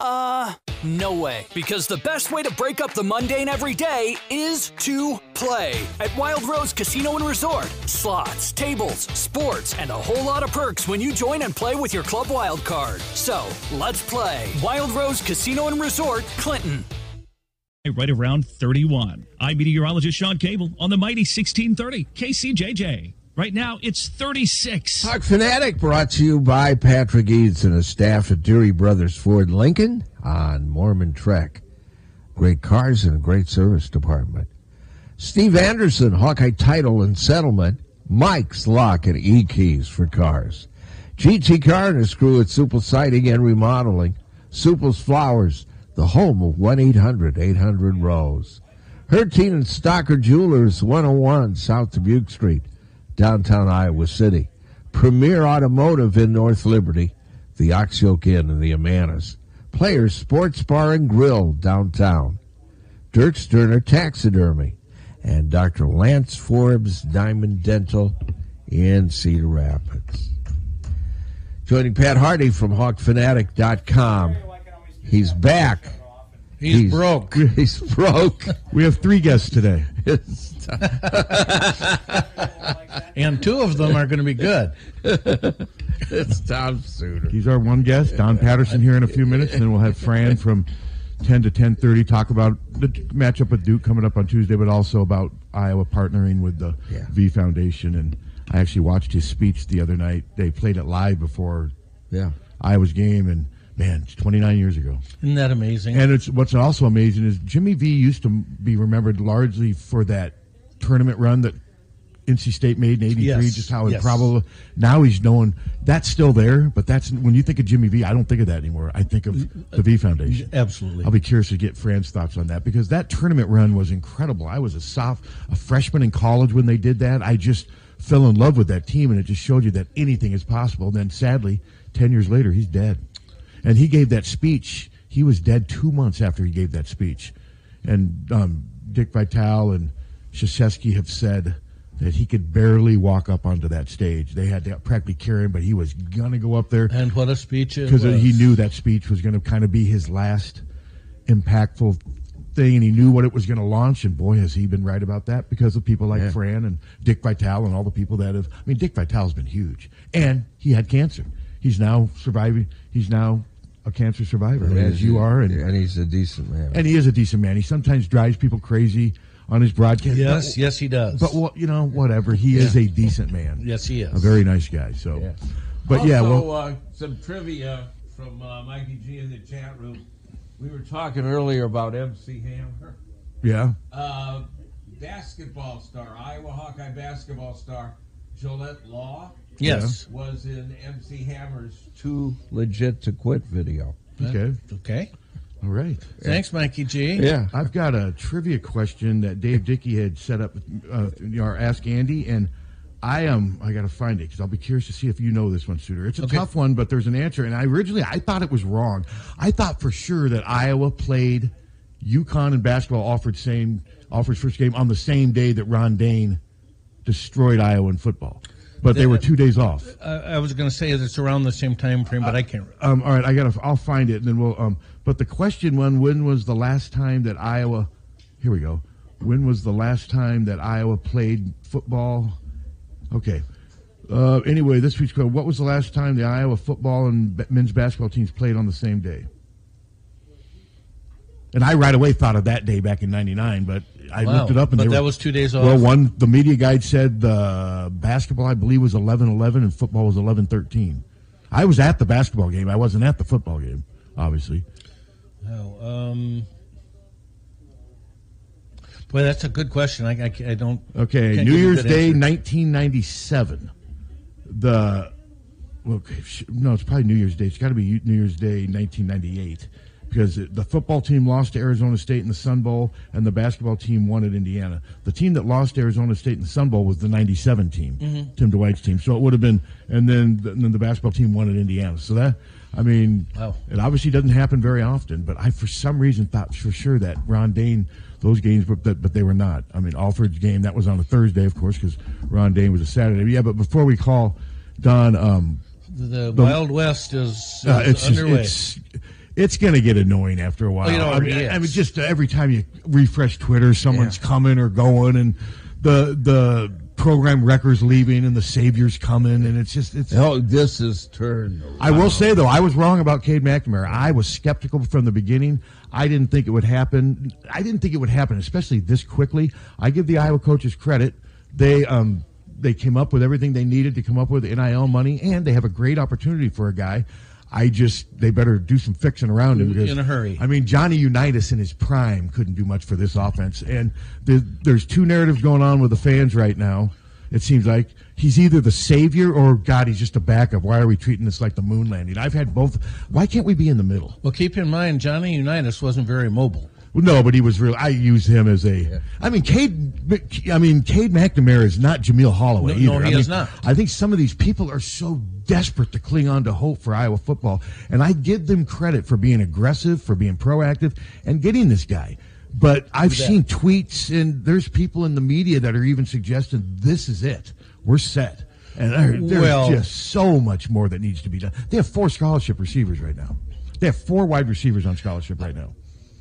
Uh, no way. Because the best way to break up the mundane every day is to play at Wild Rose Casino and Resort. Slots, tables, sports, and a whole lot of perks when you join and play with your Club Wild card. So, let's play Wild Rose Casino and Resort, Clinton. Right around 31. I'm meteorologist Sean Cable on the mighty 1630 KCJJ. Right now, it's 36. Hawk Fanatic brought to you by Patrick Eads and a staff at Deery Brothers Ford Lincoln on Mormon Trek. Great cars and a great service department. Steve Anderson, Hawkeye Title and Settlement. Mike's Lock and E-Keys for cars. GT Car and his crew at Supple Siding and Remodeling. Sueppel's Flowers, the home of 1-800-800-ROSE. Herteen and Stocker Jewelers, 101 South Dubuque Street downtown Iowa City. Premier Automotive in North Liberty, the Ox Yoke Inn and the Amanas. Players Sports Bar and Grill downtown. Dirk Sterner Taxidermy. And Dr. Lance Forbes Diamond Dental in Cedar Rapids. Joining Pat Harty from HawkFanatic.com. He's back. He's, he's broke. He's broke. We have three guests today. and two of them are going to be good. it's Tom Suter. He's our one guest, Don Patterson, here in a few minutes, and then we'll have Fran from 10 to 10.30 talk about the matchup with Duke coming up on Tuesday, but also about Iowa partnering with the yeah. V Foundation. And I actually watched his speech the other night. They played it live before yeah. Iowa's game, and man, it's 29 years ago. Isn't that amazing? And it's what's also amazing is Jimmy V used to be remembered largely for that tournament run that NC State made in '83. Yes. Just how yes. improbable. Now he's known that's still there, but that's when you think of Jimmy V. I don't think of that anymore. I think of the V Foundation. Absolutely. I'll be curious to get Fran's thoughts on that because that tournament run was incredible. I was a soft, a freshman in college when they did that. I just fell in love with that team, and it just showed you that anything is possible. And then, sadly, ten years later, he's dead. And he gave that speech. He was dead two months after he gave that speech. And um, Dick Vitale and Krzyzewski have said that he could barely walk up onto that stage. They had to practically carry him, but he was going to go up there. And what a speech Because he knew that speech was going to kind of be his last impactful thing, and he knew what it was going to launch. And boy, has he been right about that because of people like yeah. Fran and Dick Vitale and all the people that have. I mean, Dick Vitale's been huge, and he had cancer. He's now surviving. He's now a cancer survivor, and as you are, and, and he's a decent man. And he is a decent man. He sometimes drives people crazy on his broadcast. Yes, but, yes, he does. But well, you know, whatever. He yeah. is a decent man. Yes, he is. A very nice guy. So, yeah. but also, yeah, well, uh, some trivia from uh, Mikey G in the chat room. We were talking earlier about MC Hammer. Yeah. Uh, basketball star, Iowa Hawkeye basketball star, Jolette Law. Yes. Was in MC Hammer's Too Legit to Quit video. Okay. Okay. All right. Thanks, Mikey G. Yeah. I've got a trivia question that Dave Dickey had set up, uh, our Ask Andy, and I am. I got to find it because I'll be curious to see if you know this one, Suter. It's a okay. tough one, but there's an answer. And I originally I thought it was wrong. I thought for sure that Iowa played UConn in basketball offered same offers first game on the same day that Ron Dayne destroyed Iowa in football but they were two days off. I was going to say it's around the same time frame, but I can't. Um, all right, I got to. I'll find it, and then we'll. Um, but the question one: When was the last time that Iowa? Here we go. When was the last time that Iowa played football? Okay, Uh, anyway, this week's question: What was the last time the Iowa football and b- men's basketball teams played on the same day? And I right away thought of that day back in '99, but I Wow. looked it up and But that were- was two days off. Well, one the media guide said the basketball I believe was 11-11 and football was 11-13. I was at the basketball game. I wasn't at the football game, obviously. Oh, um, boy, that's a good question. I, I, I don't. Okay, New give you a Year's Day, answer. 1997. The okay, no, it's probably New Year's Day. It's got to be New Year's Day, 1998, because it- the football team lost to Arizona State in the Sun Bowl, and the basketball team won at Indiana. The team that lost to Arizona State in the Sun Bowl was the 97 team, Mm-hmm. Tim Dwight's team. So it would have been, and then and then the basketball team won at Indiana. So that. I mean, Wow. it obviously doesn't happen very often, but I, for some reason, thought for sure that Ron Dayne, those games, but, but, but they were not. I mean, Alford's game, that was on a Thursday, of course, because Ron Dayne was a Saturday. Yeah, but before we call Don, um, The, Wild West is, is uh, it's underway. it's, it's going to get annoying after a while. Well, you know, I, mean, it I mean, just uh, every time you refresh Twitter, someone's coming or going, and the the program wrecker's leaving, and the savior's coming, and it's just it's Oh, this is turned. I will say though, I was wrong about Cade McNamara. I was skeptical from the beginning. I didn't think it would happen. I didn't think it would happen, especially this quickly. I give the Iowa coaches credit. They um they came up with everything they needed to come up with NIL money, and they have a great opportunity for a guy. I just they better do some fixing around him because In a hurry. I mean, Johnny Unitas in his prime couldn't do much for this offense, and there, there's two narratives going on with the fans right now. It seems like he's either the savior or God, he's just a backup. Why are we treating this like the moon landing? I've had both. Why can't we be in the middle? well, keep in mind, Johnny Unitas wasn't very mobile. No, but he was real. I use him as a. I mean, Cade. I mean, Cade McNamara is not Jamelle Holieway No, either. no, he I mean, is not. I think some of these people are so desperate to cling on to hope for Iowa football, and I give them credit for being aggressive, for being proactive, and getting this guy. But I've seen tweets, and there's people in the media that are even suggesting this is it. We're set. And there- there's Well- just so much more that needs to be done. They have four scholarship receivers right now. They have four wide receivers on scholarship right now.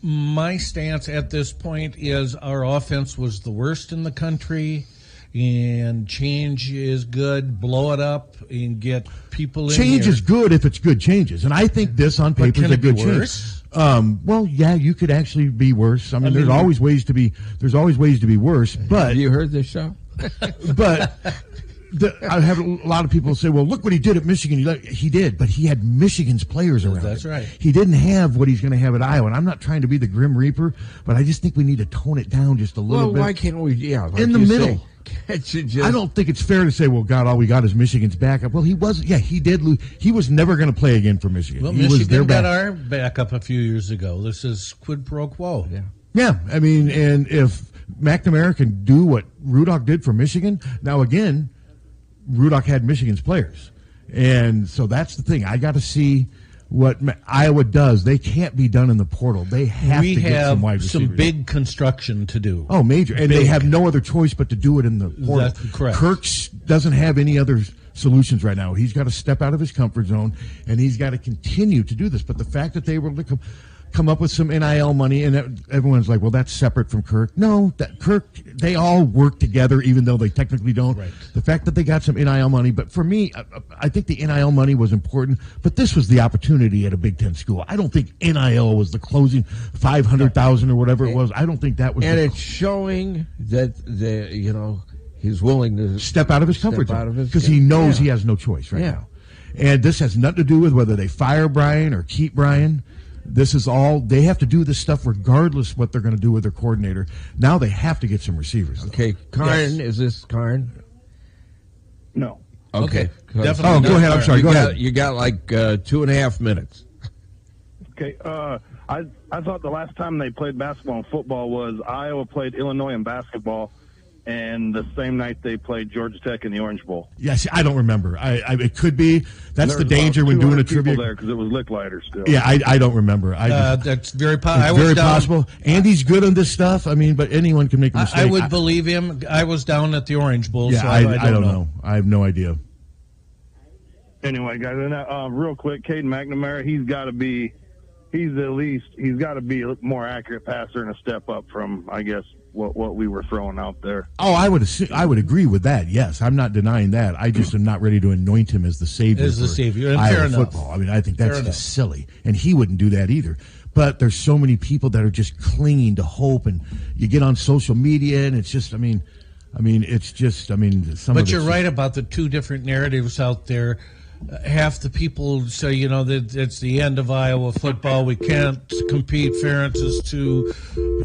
My stance at this point is our offense was the worst in the country, and change is good. Blow it up and get people in change here. is good if it's good changes, and I think this on But paper can is a good change. Um, well, yeah, you could actually be worse. I mean, there's mean- always ways to be. There's always ways to be worse, but Have you heard this show? but the, I have a lot of people say, "Well, look what he did at Michigan." He, let- he did, but he had Michigan's players around. That's him. right. He didn't have what he's going to have at Iowa. And I'm not trying to be the Grim Reaper, but I just think we need to tone it down just a little bit. Well, bit. why can't we? Yeah, like In the middle. say, can't you just? I don't think it's fair to say, "Well, God, all we got is Michigan's backup." Well, he was. Yeah, he did lose. He was never going to play again for Michigan. Well, he was their Michigan got back- our backup a few years ago. This is quid pro quo. Yeah. Yeah, I mean, and if McNamara can do what Rudock did for Michigan, now again, Rudock had Michigan's players, and so that's the thing. I got to see what Iowa does. They can't be done in the portal. They have we to get have some wide some big construction to do. Oh, major, and they have no other choice but to do it in the portal. That's correct. Kirk's doesn't have any other solutions right now. He's got to step out of his comfort zone, and he's got to continue to do this. But the fact that they were able to come, come up with some NIL money, and that, everyone's like, "Well, that's separate from Kirk." No, that Kirk, they all work together, even though they technically don't. Right. The fact that they got some NIL money, but for me, I, I think the NIL money was important. But this was the opportunity at a Big Ten school. I don't think NIL was the closing five hundred thousand or whatever it was. I don't think that was. and it's showing that the you know he's willing to step out of his comfort Step out of zone because he knows yeah. he has no choice right Yeah. now. And this has nothing to do with whether they fire Brian or keep Brian. This is all they have to do this stuff regardless what they're going to do with their coordinator. Now they have to get some receivers. though. Okay, Karn, is this Karn? No. Okay, definitely Oh, go not ahead. I'm sorry. You Go got, ahead. you got like uh, two and a half minutes. Okay. Uh, I I thought the last time they played basketball and football was Iowa played Illinois in basketball, and the same night they played Georgia Tech in the Orange Bowl. Yes, I don't remember. I, I it could be. That's the danger when doing a tribute there because it was Lickliter still. Yeah, I, I don't remember. I Uh, that's very po- it's I was very down, possible. Andy's good on this stuff. I mean, but anyone can make a I, mistake. I would believe him. I was down at the Orange Bowl, Yeah, so I, I, I, don't know. I have no idea. Anyway, guys, and uh, uh, real quick, Caden McNamara, he's got to be, he's at least, he's got to be a more accurate passer and a step up from, I guess, what what we were throwing out there. Oh, I would assume, I would agree with that. Yes, I'm not denying that. I just am not ready to anoint him as the savior. As the savior, and Iowa fair enough. football. I mean, I think that's Fair just enough. silly, and he wouldn't do that either. But there's so many people that are just clinging to hope, and you get on social media, and it's just, I mean, I mean, it's just, I mean, some. of But you're it's right about the two different narratives out there. Half the people say, you know, that it's the end of Iowa football. We can't compete. Ferentz is too,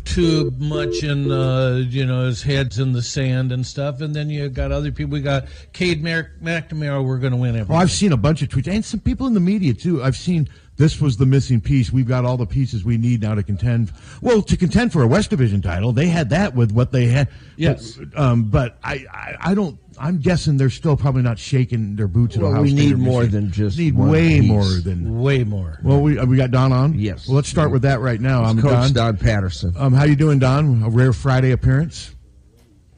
too much in, uh, you know, his head's in the sand and stuff. And then you got other people. We got Cade McNamara. We're going to win everything. Well, I've seen a bunch of tweets and some people in the media too. I've seen this was the missing piece. We've got all the pieces we need now to contend. Well, to contend for a West Division title, they had that with what they had. Yes. But, um, but I, I, I don't. I'm guessing they're still probably not shaking their boots at Well, Ohio we State need more than just need one way piece. more than. Way more. Well, we uh, we got Don on. Yes. Well, let's start with that right now. I'm Coach Don. Don Patterson. Um, how you doing, Don? A rare Friday appearance.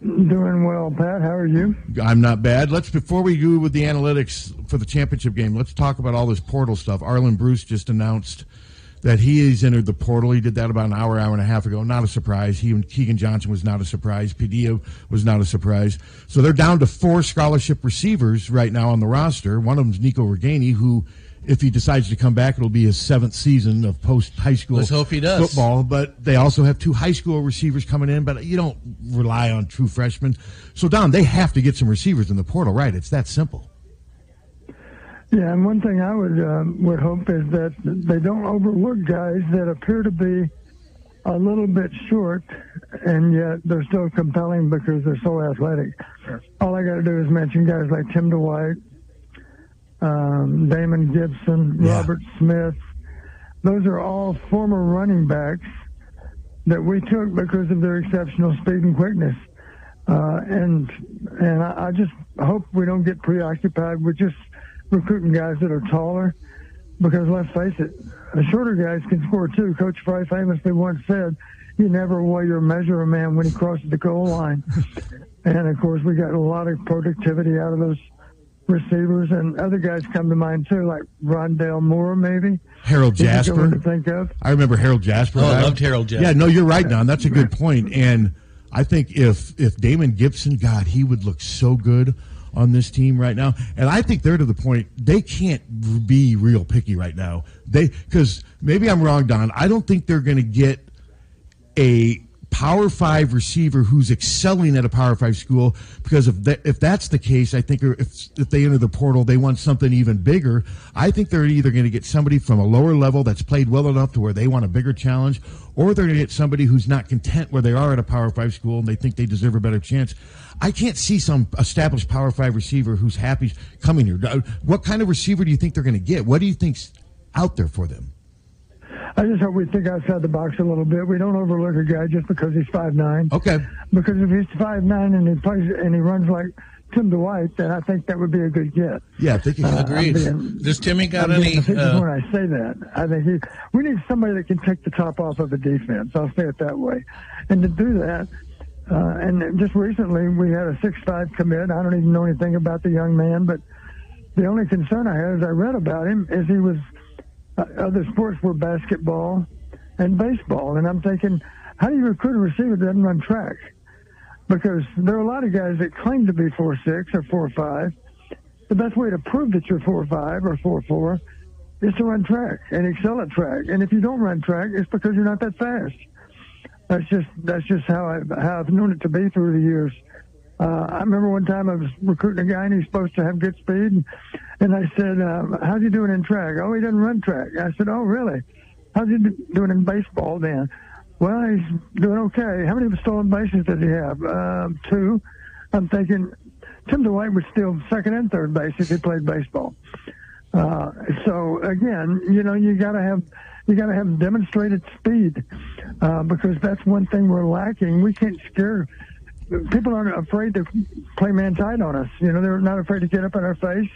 Doing well, Pat. How are you? I'm not bad. Let's before we go with the analytics for the championship game, let's talk about all this portal stuff. Arland Bruce just announced that he has entered the portal. He did that about an hour, hour and a half ago. Not a surprise. He and Keagan Johnson was not a surprise. Padilla was not a surprise. So they're down to four scholarship receivers right now on the roster. One of them is Nico Ragaini, who, if he decides to come back, it'll be his seventh season of post high school Let's hope he does. football. But they also have two high school receivers coming in. But you don't rely on true freshmen. So Don, they have to get some receivers in the portal, right? It's that simple. Yeah, and one thing I would um, would hope is that they don't overlook guys that appear to be a little bit short, and yet they're still compelling because they're so athletic. All I got to do is mention guys like Tim Dwight, um, Damon Gibson, Yeah. Robert Smith. Those are all former running backs that we took because of their exceptional speed and quickness. Uh, and and I, I just hope we don't get preoccupied with just recruiting guys that are taller, because let's face it, the shorter guys can score too. Coach Fry famously once said, "You never weigh or measure a man when he crosses the goal line." and of course, we got a lot of productivity out of those receivers, and other guys come to mind too, like Rondell Moore, maybe. Harold He's a good one Jasper. to think of. I remember Harold Jasper. Oh, I I- loved Harold Jasper. Yeah, no, you're right, Don. That's a good point. And I think if if Damon Gibson, God, he would look so good on this team right now. And I think they're to the point they can't be real picky right now. They because maybe I'm wrong, Don. I don't think they're going to get a power five receiver who's excelling at a power five school because if that, if that's the case i think if if they enter the portal they want something even bigger i think they're either going to get somebody from a lower level that's played well enough to where they want a bigger challenge or they're going to get somebody who's not content where they are at a power five school and they think they deserve a better chance i can't see some established power five receiver who's happy coming here Uh, what kind of receiver do you think they're going to get what do you think's out there for them I just hope we think outside the box a little bit. We don't overlook a guy just because he's five nine. okay Because if he's five nine and he plays and he runs like Tim Dwight, then I think that would be a good get. yeah if they can Agreed. I'm being- Does Timmy got I'm any? Uh, when I say that. I think he, we need somebody that can take the top off of the defense. I'll say it that way. And to do that, uh, and just recently we had a six five commit. I don't even know anything about the young man, but the only concern I had as I read about him is he was uh, other sports were basketball and baseball, and I'm thinking, how do you recruit a receiver that doesn't run track? Because there are a lot of guys that claim to be four six or four five. The best way to prove that you're four five or four four is to run track and excel at track. And if you don't run track, it's because you're not that fast. That's just that's just how I how I've known it to be through the years. Uh, I remember one time I was recruiting a guy and he's supposed to have good speed, and, and I said, um, "How's he doing in track?" "Oh, he doesn't run track." I said, "Oh, really? How's he do- doing in baseball then?" "Well, he's doing okay." "How many stolen bases does he have?" Um, two. I'm thinking Tim Dwight would steal second and third base if he played baseball. Uh, so again, you know, you got to have you got to have demonstrated speed uh, because that's one thing we're lacking. We can't scare people aren't afraid to play man tight on us. You know, they're not afraid to get up in our face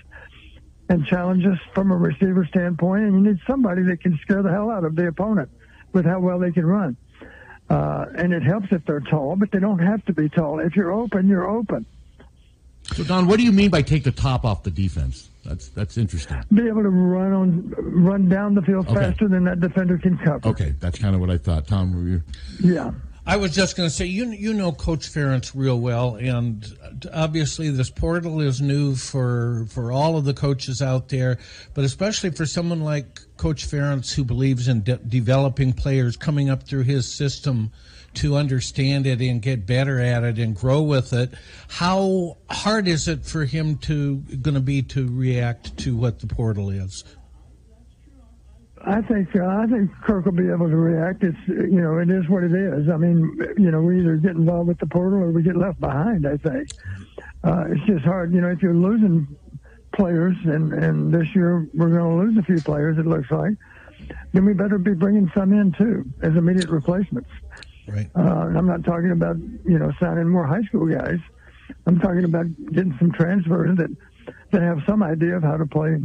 and challenge us from a receiver standpoint. And you need somebody that can scare the hell out of the opponent with how well they can run. Uh, and it helps if they're tall, but they don't have to be tall. If you're open, you're open. so don what do you mean by take the top off the defense that's that's interesting Be able to run on, run down the field Okay. faster than that defender can cover. Okay, that's kind of what I thought. Tom, were you? Yeah. I was just going to say, you you know Coach Ferentz real well, and uh, obviously this portal is new for for all of the coaches out there, but especially for someone like Coach Ferentz who believes in de- developing players coming up through his system to understand it and get better at it and grow with it. How hard is it for him to going to be to react to what the portal is? I think uh, I think Kirk will be able to react. It's you know it is what it is. I mean you know we either get involved with the portal or we get left behind. I think uh, it's just hard. You know if you're losing players and and this year we're going to lose a few players. It looks like then we better be bringing some in too as immediate replacements. Right. Uh, I'm not talking about you know signing more high school guys. I'm talking about getting some transfers that that have some idea of how to play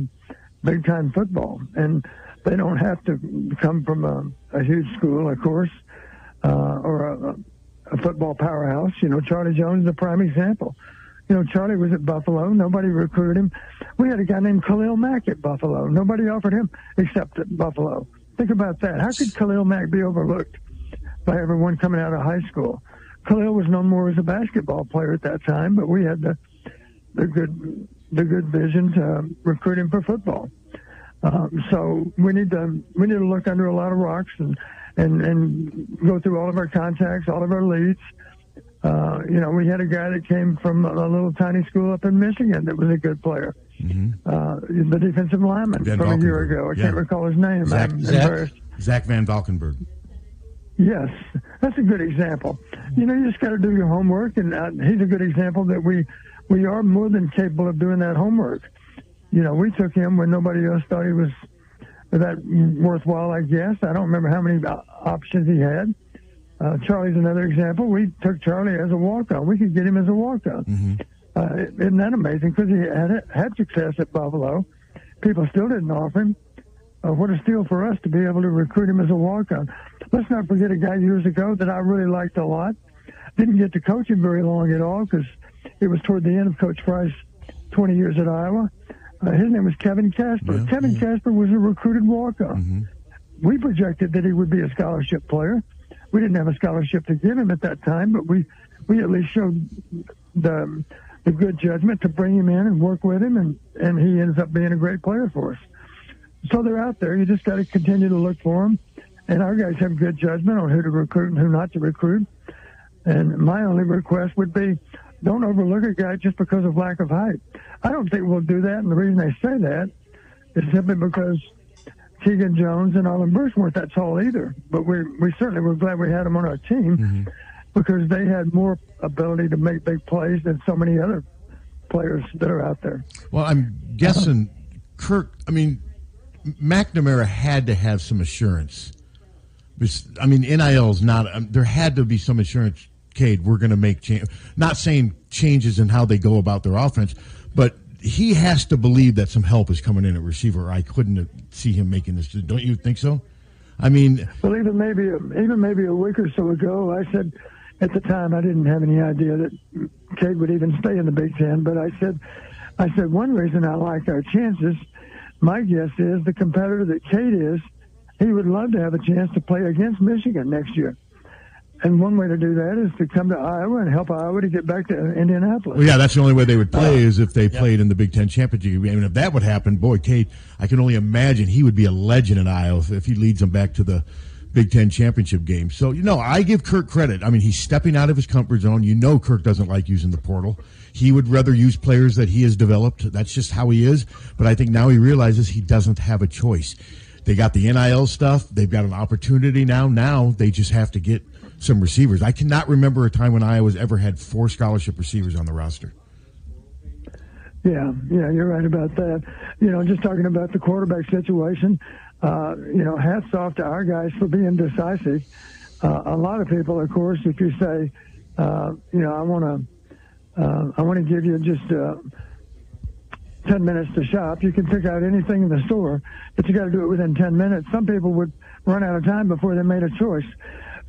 big time football and they don't have to come from a, a huge school, of course, uh, or a, a football powerhouse. You know, Charlie Jones is a prime example. You know, Charlie was at Buffalo. Nobody recruited him. We had a guy named Khalil Mack at Buffalo. Nobody offered him except at Buffalo. Think about that. How could Khalil Mack be overlooked by everyone coming out of high school? Khalil was known more as a basketball player at that time, but we had the the good the good vision to recruit him for football. Um, so we need to we need to look under a lot of rocks and and and go through all of our contacts, all of our leads. Uh, you know, we had a guy that came from a little tiny school up in Michigan that was a good player. Mm-hmm. Uh, the defensive lineman Van from a year ago. I Yeah. can't recall his name. Zach, I'm Zach, embarrassed. Zach Van Valkenburg. Yes, that's a good example. You know, you just got to do your homework, and uh, he's a good example that we we are more than capable of doing that homework. You know, we took him when nobody else thought he was that worthwhile. I guess I don't remember how many uh, options he had. Uh, Charlie's another example. We took Charlie as a walk-on. We could get him as a walk-on. Uh, isn't that amazing? Because he had had success at Buffalo. People still didn't offer him. Uh, what a steal for us to be able to recruit him as a walk-on. Let's not forget a guy years ago that I really liked a lot. Didn't get to coach him very long at all because it was toward the end of Coach Fry's 20 years at Iowa. Uh, his name was Kevin Kasper. Kevin Kasper was a recruited walk-on. We projected that he would be a scholarship player. We didn't have a scholarship to give him at that time, but we we at least showed the the good judgment to bring him in and work with him, and and he ends up being a great player for us. So they're out there. You just got to continue to look for them. And our guys have good judgment on who to recruit and who not to recruit. And my only request would be don't overlook a guy just because of lack of height. I don't think we'll do that. And the reason they say that is simply because Keegan Jones and Arland Bruce weren't that tall either. But we, we certainly were glad we had them on our team mm-hmm. because they had more ability to make big plays than so many other players that are out there. Well, I'm guessing Kirk. I mean, McNamara had to have some assurance. I mean, NIL is not. Um, there had to be some assurance. Cade, we're going to make change. Not saying changes in how they go about their offense, but he has to believe that some help is coming in at receiver. I couldn't see him making this. Don't you think so? I mean, Well, even maybe even maybe a week or so ago, I said at the time I didn't have any idea that Cade would even stay in the Big Ten, but I said I said one reason I like our chances. My guess is the competitor that Cade is, he would love to have a chance to play against Michigan next year. And one way to do that is to come to Iowa and help Iowa to get back to Indianapolis. Well, yeah, that's the only way they would play is if they played in the Big Ten championship. I mean, if that would happen, boy, Cade, I can only imagine he would be a legend in Iowa if, if he leads them back to the Big Ten championship game. So, you know, I give Kirk credit. I mean, he's stepping out of his comfort zone. You know, Kirk doesn't like using the portal. He would rather use players that he has developed. That's just how he is. But I think now he realizes he doesn't have a choice. They got the NIL stuff. They've got an opportunity now. Now they just have to get some receivers. I cannot remember a time when Iowa's ever had four scholarship receivers on the roster. Yeah, yeah, you're right about that. You know, just talking about the quarterback situation, uh, you know, hats off to our guys for being decisive. Uh, a lot of people, of course, if you say, uh, you know, I want to, uh, I want to give you just uh, ten minutes to shop. You can pick out anything in the store, but you got to do it within ten minutes. Some people would run out of time before they made a choice.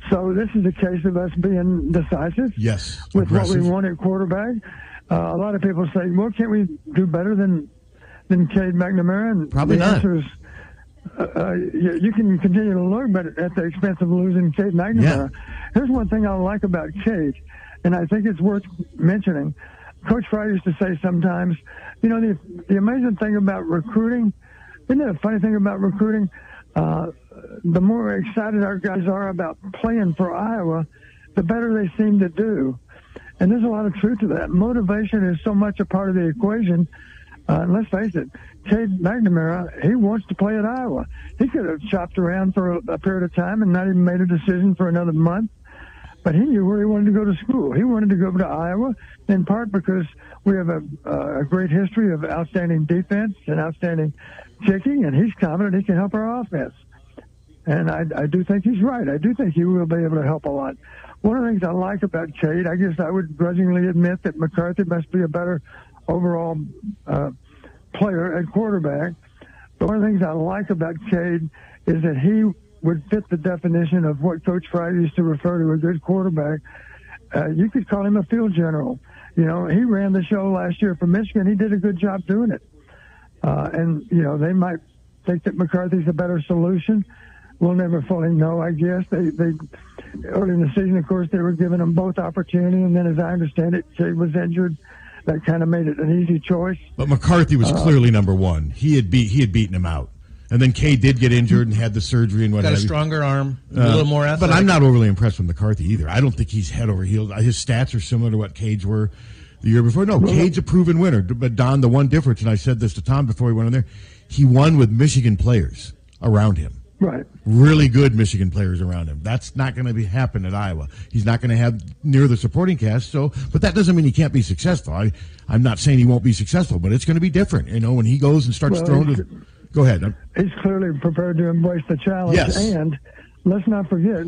So this is a case of us being decisive Yes. with what we want at quarterback. Uh, a lot of people say, "Well, can't we do better than than Cade McNamara?" And Probably the not. Answer is, uh, you, you can continue to learn, but at the expense of losing Cade McNamara. Here's one thing I like about Cade, and I think it's worth mentioning. Coach Fry used to say sometimes, you know, the, the amazing thing about recruiting, isn't it a funny thing about recruiting? Uh, the more excited our guys are about playing for Iowa, the better they seem to do. And there's a lot of truth to that. Motivation is so much a part of the equation. Uh, let's face it, Cade McNamara, he wants to play at Iowa. He could have chopped around for a, a period of time and not even made a decision for another month. But he knew where he wanted to go to school. He wanted to go to Iowa, in part because we have a, a great history of outstanding defense and outstanding kicking, and he's confident he can help our offense. And I, I do think he's right. I do think he will be able to help a lot. One of the things I like about Cade, I guess I would grudgingly admit that McCarthy must be a better overall uh, player at quarterback. But one of the things I like about Cade is that he would fit the definition of what Coach Fry used to refer to a good quarterback. Uh, you could call him a field general. You know, he ran the show last year for Michigan. He did a good job doing it. Uh, and, you know, they might think that McCarthy's a better solution. We'll never fully know, I guess. They, they, early in the season, of course, they were giving them both opportunity. And then, as I understand it, Cade was injured. That kind of made it an easy choice. But McCarthy was Uh, clearly number one. He had beat he had beaten him out, and then Cade did get injured and had the surgery and what Got a stronger arm, a Uh, little more athletic. But I'm not overly impressed with McCarthy either. I don't think he's head over heels. His stats are similar to what Cade's were the year before. No, Cade's a proven winner. But Don, the one difference, and I said this to Tom before he went in there, he won with Michigan players around him. Right. Really good Michigan players around him. That's not going to be happen at Iowa. He's not going to have near the supporting cast. So, but that doesn't mean he can't be successful. I, I'm not saying he won't be successful, but it's going to be different. You know, when he goes and starts Well, throwing. To, go ahead. I'm- He's clearly prepared to embrace the challenge. Yes. And let's not forget,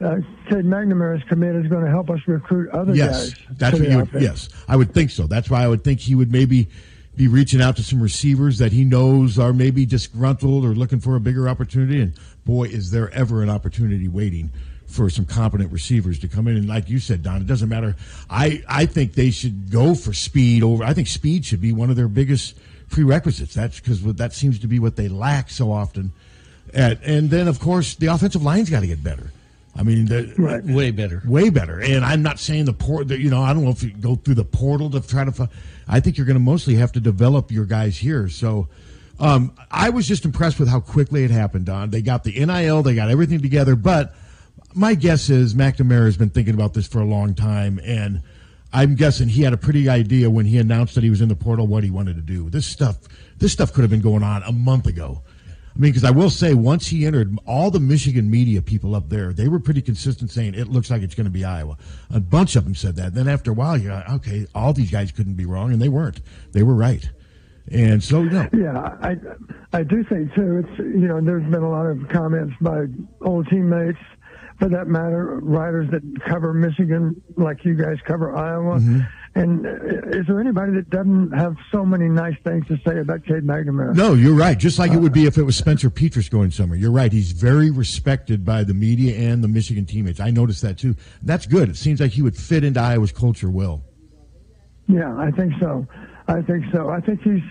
uh, Cade McNamara's commit is going to help us recruit other Yes, guys. that's what you would. Yes, I would think so. That's why I would think he would maybe be reaching out to some receivers that he knows are maybe disgruntled or looking for a bigger opportunity. And boy, is there ever an opportunity waiting for some competent receivers to come in. And like you said, Don, it doesn't matter. I I think they should go for speed over. I think speed should be one of their biggest prerequisites. That's because that seems to be what they lack so often. And, and then of course the offensive line's got to get better. I mean, the, way better, way better. And I'm not saying the port. that, You know, I don't know if you go through the portal to try to. fi- I think you're going to mostly have to develop your guys here. So, um, I was just impressed with how quickly it happened. Don, they got the NIL, they got everything together. But my guess is McNamara has been thinking about this for a long time, and I'm guessing he had a pretty idea when he announced that he was in the portal what he wanted to do. This stuff, this stuff could have been going on a month ago. I mean, because I will say, once he entered, all the Michigan media people up there, they were pretty consistent saying it looks like it's going to be Iowa. A bunch of them said that. Then after a while, you're like, okay, all these guys couldn't be wrong, and they weren't. They were right. And so, no. Yeah, I I do think too. It's you know there's been a lot of comments by old teammates, for that matter, writers that cover Michigan like you guys cover Iowa. Mm-hmm. And uh, is there anybody that doesn't have so many nice things to say about Cade McNamara? No, you're right. Just like it would be if it was Spencer Petras going somewhere. You're right. He's very respected by the media and the Michigan teammates. I noticed that too. That's good. It seems like he would fit into Iowa's culture well. Yeah, I think so. I think so. I think he's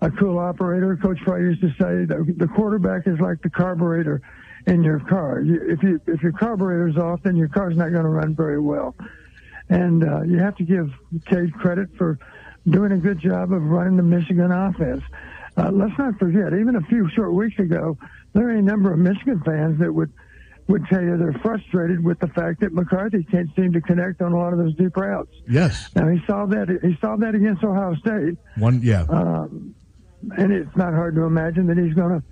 a cool operator. Coach Fry used to say that the quarterback is like the carburetor in your car. You, if you if your carburetor's off, then your car's not going to run very well. And uh, you have to give Cade credit for doing a good job of running the Michigan offense. Uh, let's not forget, even a few short weeks ago, there are a number of Michigan fans that would would tell you they're frustrated with the fact that McCarthy can't seem to connect on a lot of those deep routes. Yes. Now he saw that he saw that against Ohio State, One, yeah. um, and it's not hard to imagine that he's going to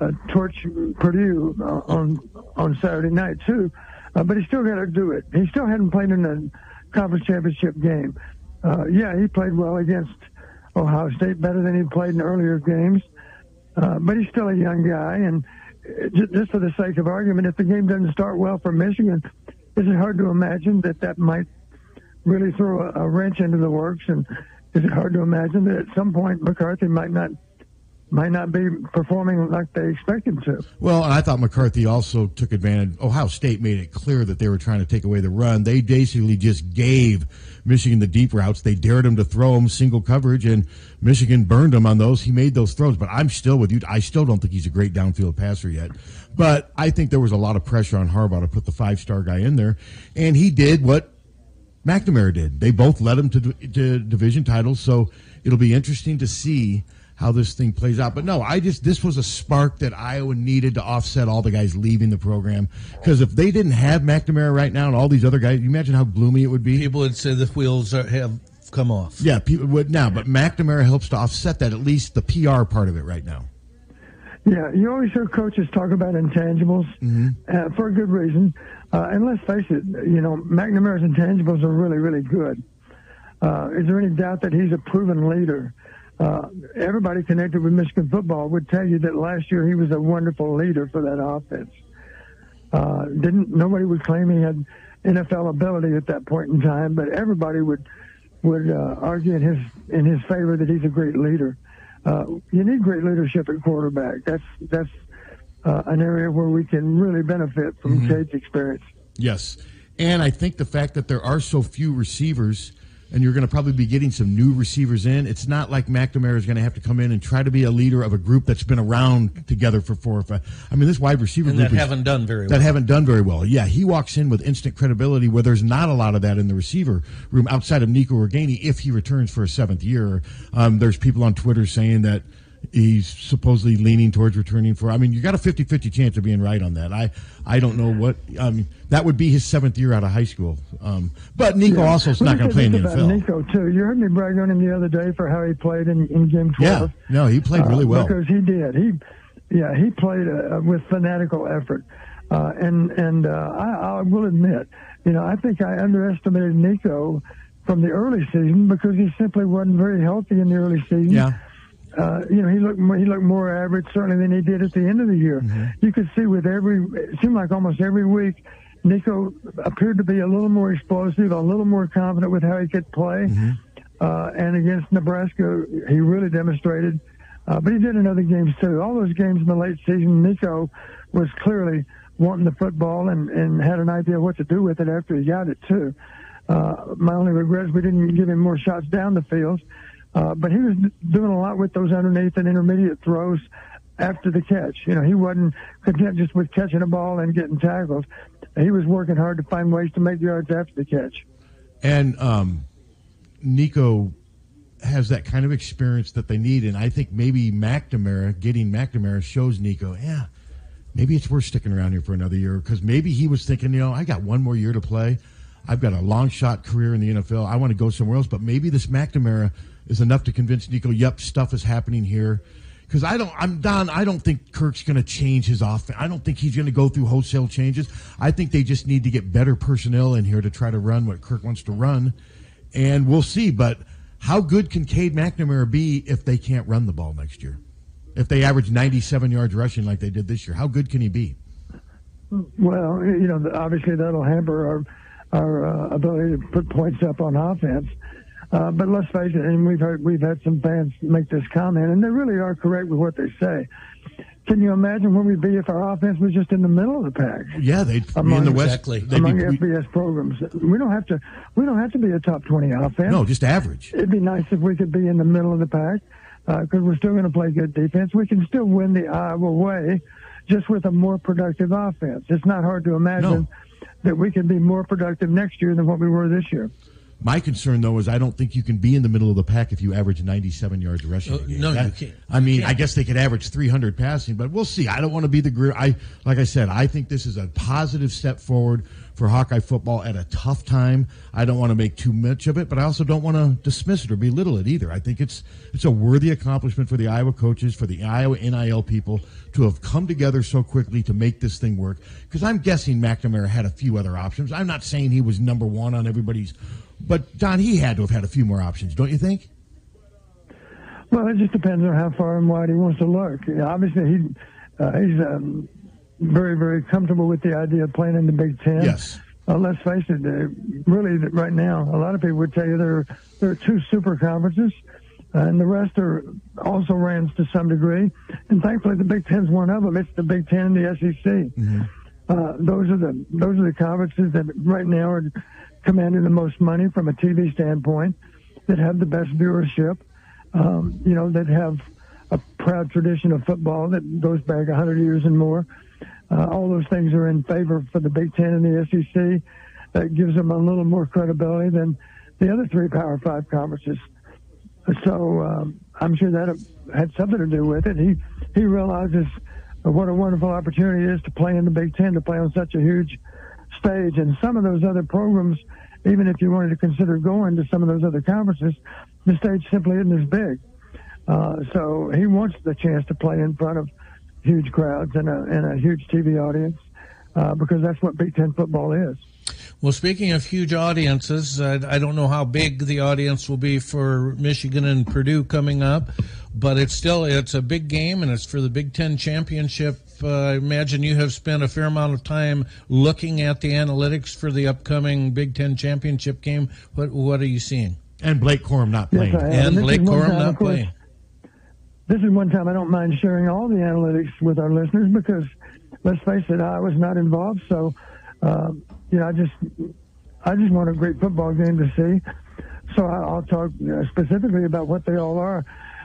uh, torch Purdue on on Saturday night too. Uh, but he still got to do it. He still hadn't played in a conference championship game. Uh, yeah, he played well against Ohio State, better than he played in earlier games. Uh, but he's still a young guy, and just for the sake of argument, if the game doesn't start well for Michigan, is it hard to imagine that that might really throw a, a wrench into the works? And is it hard to imagine that at some point McCarthy might not might not be performing like they expect him to. Well, and I thought McCarthy also took advantage. Ohio State made it clear that they were trying to take away the run. They basically just gave Michigan the deep routes. They dared him to throw them single coverage, and Michigan burned him on those. He made those throws, but I'm still with you. I still don't think he's a great downfield passer yet. But I think there was a lot of pressure on Harbaugh to put the five star guy in there, and he did what McNamara did. They both led him to, to division titles, so it'll be interesting to see how this thing plays out. But no, I just this was a spark that Iowa needed to offset all the guys leaving the program. Because if they didn't have McNamara right now and all these other guys, you imagine how gloomy it would be. People would say the wheels are, have come off. Yeah, people would now, but McNamara helps to offset that at least the PR part of it right now. Yeah, you always hear coaches talk about intangibles Mm-hmm. uh, for a good reason. Uh, and let's face it, you know, McNamara's intangibles are really, really good. Uh, is there any doubt that he's a proven leader? Uh, everybody connected with Michigan football would tell you that last year he was a wonderful leader for that offense. Uh, didn't nobody would claim he had NFL ability at that point in time, but everybody would would uh, argue in his in his favor that he's a great leader. Uh, you need great leadership at quarterback. That's that's uh, an area where we can really benefit from Mhm. Cade's experience. Yes. And I think the fact that there are so few receivers and you're going to probably be getting some new receivers in, it's not like McNamara is going to have to come in and try to be a leader of a group that's been around together for four or five. I mean, this wide receiver And group that is- haven't done very that haven't done very well. Yeah, he walks in with instant credibility where there's not a lot of that in the receiver room outside of Nico Ragaini if he returns for a seventh year. Um, there's people on Twitter saying that he's supposedly leaning towards returning for. I mean, you got a 50-50 chance of being right on that. I I don't know what. I mean, that would be his seventh year out of high school. Um, but Nico Yeah. also is not going to play in the NFL. Nico too. You heard me brag on him the other day for how he played in, in game Yeah, twelve. no, he played really Uh, well. because he did. He, yeah, he played uh, with fanatical effort, uh, and and uh, I, I will admit, you know, I think I underestimated Nico from the early season because he simply wasn't very healthy in the early season. Yeah. Uh, you know, he looked more, he looked more average certainly than he did at the end of the year. Mm-hmm. You could see with every, it seemed like almost every week, Nico appeared to be a little more explosive, a little more confident with how he could play. Mm-hmm. Uh, and against Nebraska, he really demonstrated. Uh, but he did in other games too. All those games in the late season, Nico was clearly wanting the football and, and had an idea what to do with it after he got it too. Uh, my only regret is we didn't give him more shots down the field. Uh, but he was doing a lot with those underneath and intermediate throws after the catch. You know, he wasn't content just with catching a ball and getting tackled. He was working hard to find ways to make yards after the catch. And um, Nico has that kind of experience that they need, and I think maybe McNamara getting McNamara shows Nico, yeah, maybe it's worth sticking around here for another year because maybe he was thinking, you know, I got one more year to play. I've got a long shot career in the NFL. I want to go somewhere else, but maybe this McNamara is enough to convince Nico, yep, stuff is happening here. Because I don't, I'm Don. I don't think Kirk's going to change his offense. I don't think he's going to go through wholesale changes. I think they just need to get better personnel in here to try to run what Kirk wants to run, and we'll see. But how good can Cade McNamara be if they can't run the ball next year? If they average 97 yards rushing like they did this year, how good can he be? Well, you know, obviously that'll hamper our our uh, ability to put points up on offense. Uh, but let's face it, and we've heard we've had some fans make this comment, and they really are correct with what they say. Can you imagine where we'd be if our offense was just in the middle of the pack? Yeah, they'd be Among, in the West. Exactly. They'd among be, FBS programs, we don't have to. We don't have to be a top twenty offense. no, just average. It'd be nice if we could be in the middle of the pack because we're still going to play good defense. We can still win the Iowa way just with a more productive offense. It's not hard to imagine No. that we can be more productive next year than what we were this year. My concern, though, is I don't think you can be in the middle of the pack if you average 97 yards rushing. Uh, a game. no, you can't. I mean, can't. I guess they could average 300 passing, but we'll see. I don't want to be the I like I said, I think this is a positive step forward for Hawkeye football at a tough time. I don't want to make too much of it, but I also don't want to dismiss it or belittle it either. I think it's it's a worthy accomplishment for the Iowa coaches, for the Iowa NIL people to have come together so quickly to make this thing work. Because I'm guessing McNamara had a few other options. I'm not saying he was number one on everybody's, but Don, he had to have had a few more options, don't you think? Well, it just depends on how far and wide he wants to look. You know, obviously, he uh, he's um, very, very comfortable with the idea of playing in the Big Ten. Yes. Uh, let's face it, uh, really, right now, a lot of people would tell you there, there are two super conferences, Uh, and the rest are also Rams to some degree. And thankfully, the Big Ten's one of them. It's the Big Ten and the SEC. Mm-hmm. Uh, those are the those are the conferences that right now are commanding the most money from a TV standpoint, that have the best viewership, um, you know, that have a proud tradition of football that goes back 100 years and more. Uh, all those things are in favor for the Big Ten and the SEC. That gives them a little more credibility than the other three Power Five conferences. So um, I'm sure that had something to do with it. He he realizes what a wonderful opportunity it is to play in the Big Ten, to play on such a huge stage. And some of those other programs, even if you wanted to consider going to some of those other conferences, the stage simply isn't as big. Uh, so he wants the chance to play in front of huge crowds and a, and a huge TV audience uh, because that's what Big Ten football is. Well, speaking of huge audiences, uh, I don't know how big the audience will be for Michigan and Purdue coming up, but it's still it's a big game and it's for the Big Ten championship. Uh, I imagine you have spent a fair amount of time looking at the analytics for the upcoming Big Ten championship game. What what are you seeing? And Blake Corum not playing. Yes, and, and Blake Corum time, not course, playing. This is one time I don't mind sharing all the analytics with our listeners because, let's face it, I was not involved. So, uh, you know, I just I just want a great football game to see. So I, will talk specifically about what they all are.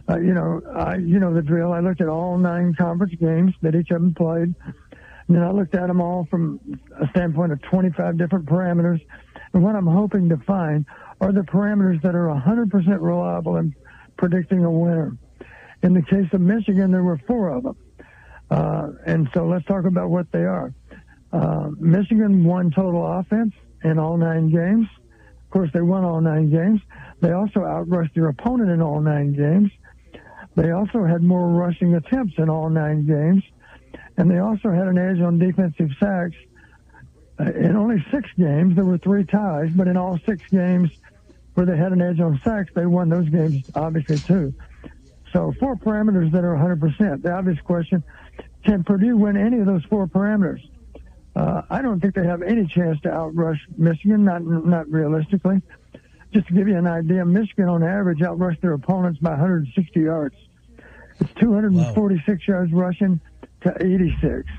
Uh, you know, I, you know the drill. I looked at all nine conference games that each of them played. And then I looked at them all from a standpoint of 25 different parameters. And what I'm hoping to find are the parameters that are 100% reliable in predicting a winner. In the case of Michigan, there were four of them. Uh, and so let's talk about what they are. Uh, Michigan won total offense in all nine games. Of course, they won all nine games. They also outrushed their opponent in all nine games. They also had more rushing attempts in all nine games. And they also had an edge on defensive sacks. Uh, in only six games, there were three ties, but in all six games where they had an edge on sacks, they won those games, obviously, too. So four parameters that are 100%. The obvious question, can Purdue win any of those four parameters? Uh, I don't think they have any chance to outrush Michigan, not not realistically. Just to give you an idea, Michigan on average outrushed their opponents by 160 yards. It's 246 wow. yards rushing to 86.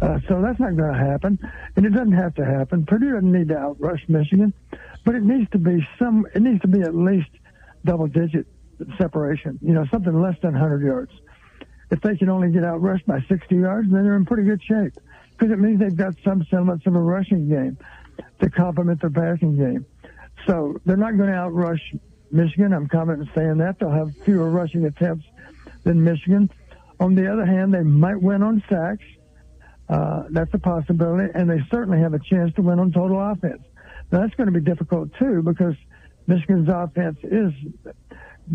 Uh, so that's not going to happen, and it doesn't have to happen. Purdue doesn't need to outrush Michigan, but it needs to be some. It needs to be at least double-digit separation. You know, something less than 100 yards. If they can only get out rushed by 60 yards, then they're in pretty good shape because it means they've got some semblance of a rushing game to complement their passing game. So they're not going to outrush Michigan. I'm confident in saying that. They'll have fewer rushing attempts than Michigan. On the other hand, they might win on sacks. Uh, that's a possibility, and they certainly have a chance to win on total offense. Now, that's going to be difficult too because Michigan's offense is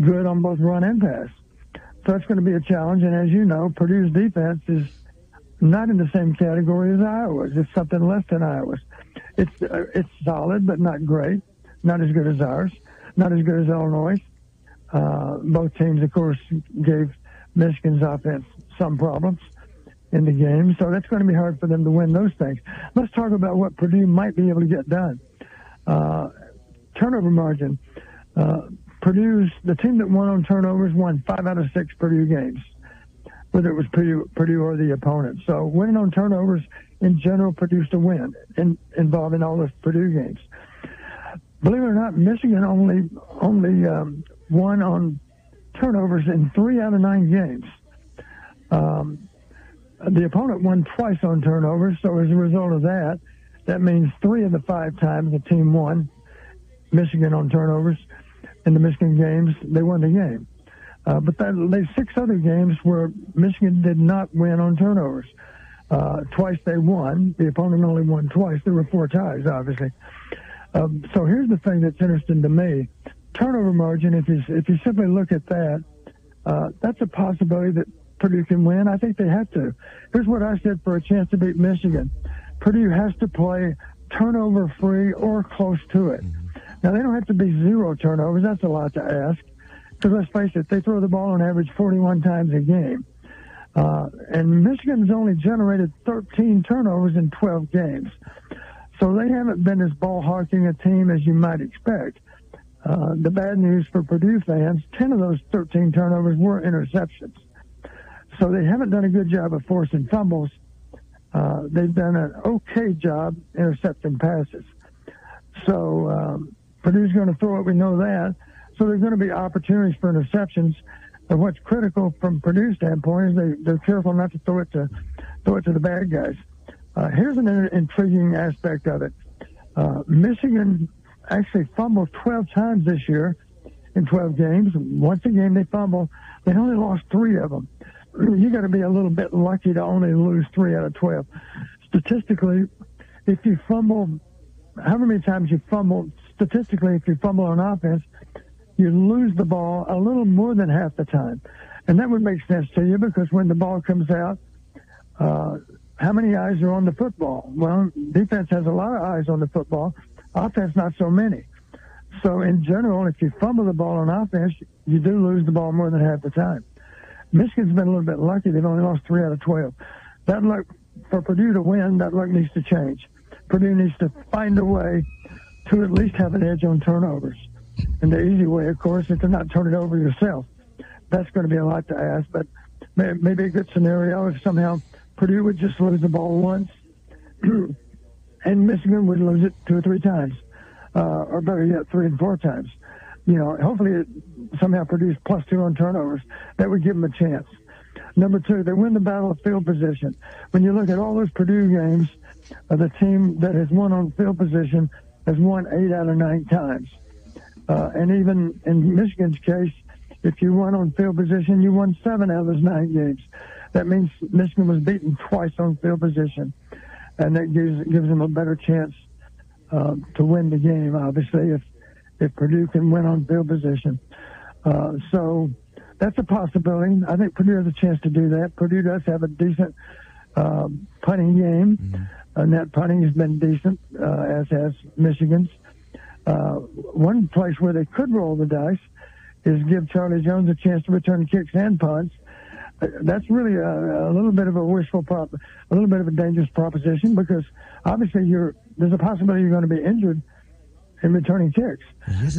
good on both run and pass. So that's going to be a challenge. And as you know, Purdue's defense is not in the same category as Iowa's. It's something less than Iowa's. It's uh, it's solid, but not great. Not as good as ours. Not as good as Illinois. Uh, both teams, of course, gave Michigan's offense some problems in the game, so that's going to be hard for them to win those things. Let's talk about what Purdue might be able to get done. Uh, turnover margin. Purdue's the team that won on turnovers won five out of six Purdue games whether it was Purdue, Purdue or the opponent. So winning on turnovers in general produced a win in, involving all the Purdue games. Believe it or not, Michigan only only um, won on turnovers in three out of nine games. Um, the opponent won twice on turnovers, so as a result of that, that means three of the five times the team won Michigan on turnovers in the Michigan games, they won the game. Uh, but that, they six other games where Michigan did not win on turnovers. Uh, twice they won. The opponent only won twice. There were four ties, obviously. Um, so here's the thing that's interesting to me: turnover margin. If you if you simply look at that, uh, that's a possibility that Purdue can win. I think they have to. Here's what I said for a chance to beat Michigan: Purdue has to play turnover free or close to it. Now they don't have to be zero turnovers. That's a lot to ask. Because let's face it, they throw the ball on average 41 times a game. Uh, and Michigan's only generated 13 turnovers in 12 games. So they haven't been as ball hawking a team as you might expect. Uh, the bad news for Purdue fans, 10 of those 13 turnovers were interceptions. So they haven't done a good job of forcing fumbles. Uh, they've done an okay job intercepting passes. So um, Purdue's going to throw it. We know that. So there's going to be opportunities for interceptions. But what's critical from Purdue's standpoint is they, they're careful not to throw it to throw it to the bad guys. Uh, here's an intriguing aspect of it. Uh, Michigan actually fumbled 12 times this year in 12 games. Once a game they fumble. They only lost three of them. You got to be a little bit lucky to only lose three out of 12. Statistically, if you fumble, however many times you fumble, statistically, if you fumble on offense, you lose the ball a little more than half the time. And that would make sense to you because when the ball comes out, uh, how many eyes are on the football? Well, defense has a lot of eyes on the football. Offense, not so many. So in general, if you fumble the ball on offense, you do lose the ball more than half the time. Michigan's been a little bit lucky. They've only lost three out of 12. That luck, for Purdue to win, that luck needs to change. Purdue needs to find a way to at least have an edge on turnovers. And the easy way, of course, is to not turn it over yourself. That's going to be a lot to ask, but maybe a good scenario if somehow Purdue would just lose the ball once, and Michigan would lose it two or three times, uh, or better yet, three and four times. You know, hopefully it somehow produce plus two on turnovers. That would give them a chance. Number two, they win the battle of field position. When you look at all those Purdue games, uh, the team that has won on field position has won eight out of nine times. Uh, and even in Michigan's case, if you won on field position, you won seven out of those nine games. That means Michigan was beaten twice on field position, and that gives gives them a better chance uh, to win the game. Obviously, if if Purdue can win on field position, uh, so that's a possibility. I think Purdue has a chance to do that. Purdue does have a decent uh, punting game. Uh, net punting has been decent, uh, as has Michigan's. Uh, one place where they could roll the dice is give Charlie Jones a chance to return kicks and punts that's really a, a, little bit of a wishful prop, a little bit of a dangerous proposition because obviously you're there's a possibility you're going to be injured in returning kicks.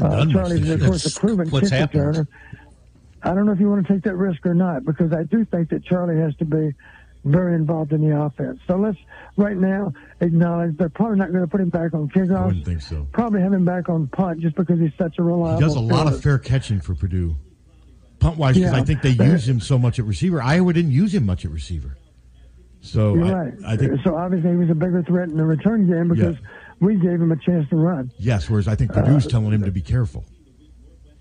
Uh, Charlie's of course a proven kick returner. I don't know if you want to take that risk or not because I do think that Charlie has to be very involved in the offense. So let's right now acknowledge they're probably not going to put him back on kickoffs. I wouldn't think so. Probably have him back on punt just because he's such a reliable. He does a lot of fair catching for Purdue punt wise because yeah. I think they use him so much at receiver. Iowa didn't use him much at receiver. So I, right. I think so. Obviously, he was a bigger threat in the return game because yeah. we gave him a chance to run. Yes, whereas I think Purdue's uh, telling him to be careful.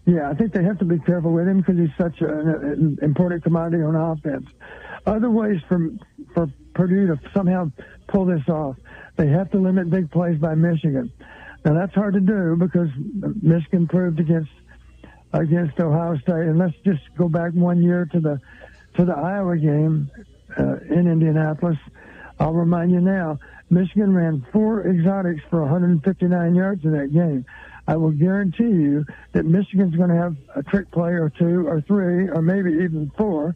Yeah, I think they have to be careful with him because he's such an important commodity on offense. Other ways for for Purdue to somehow pull this off, they have to limit big plays by Michigan. Now that's hard to do because Michigan proved against against Ohio State. And let's just go back one year to the to the Iowa game uh, in Indianapolis. I'll remind you now, Michigan ran four exotics for 159 yards in that game. I will guarantee you that Michigan's going to have a trick play or two or three or maybe even four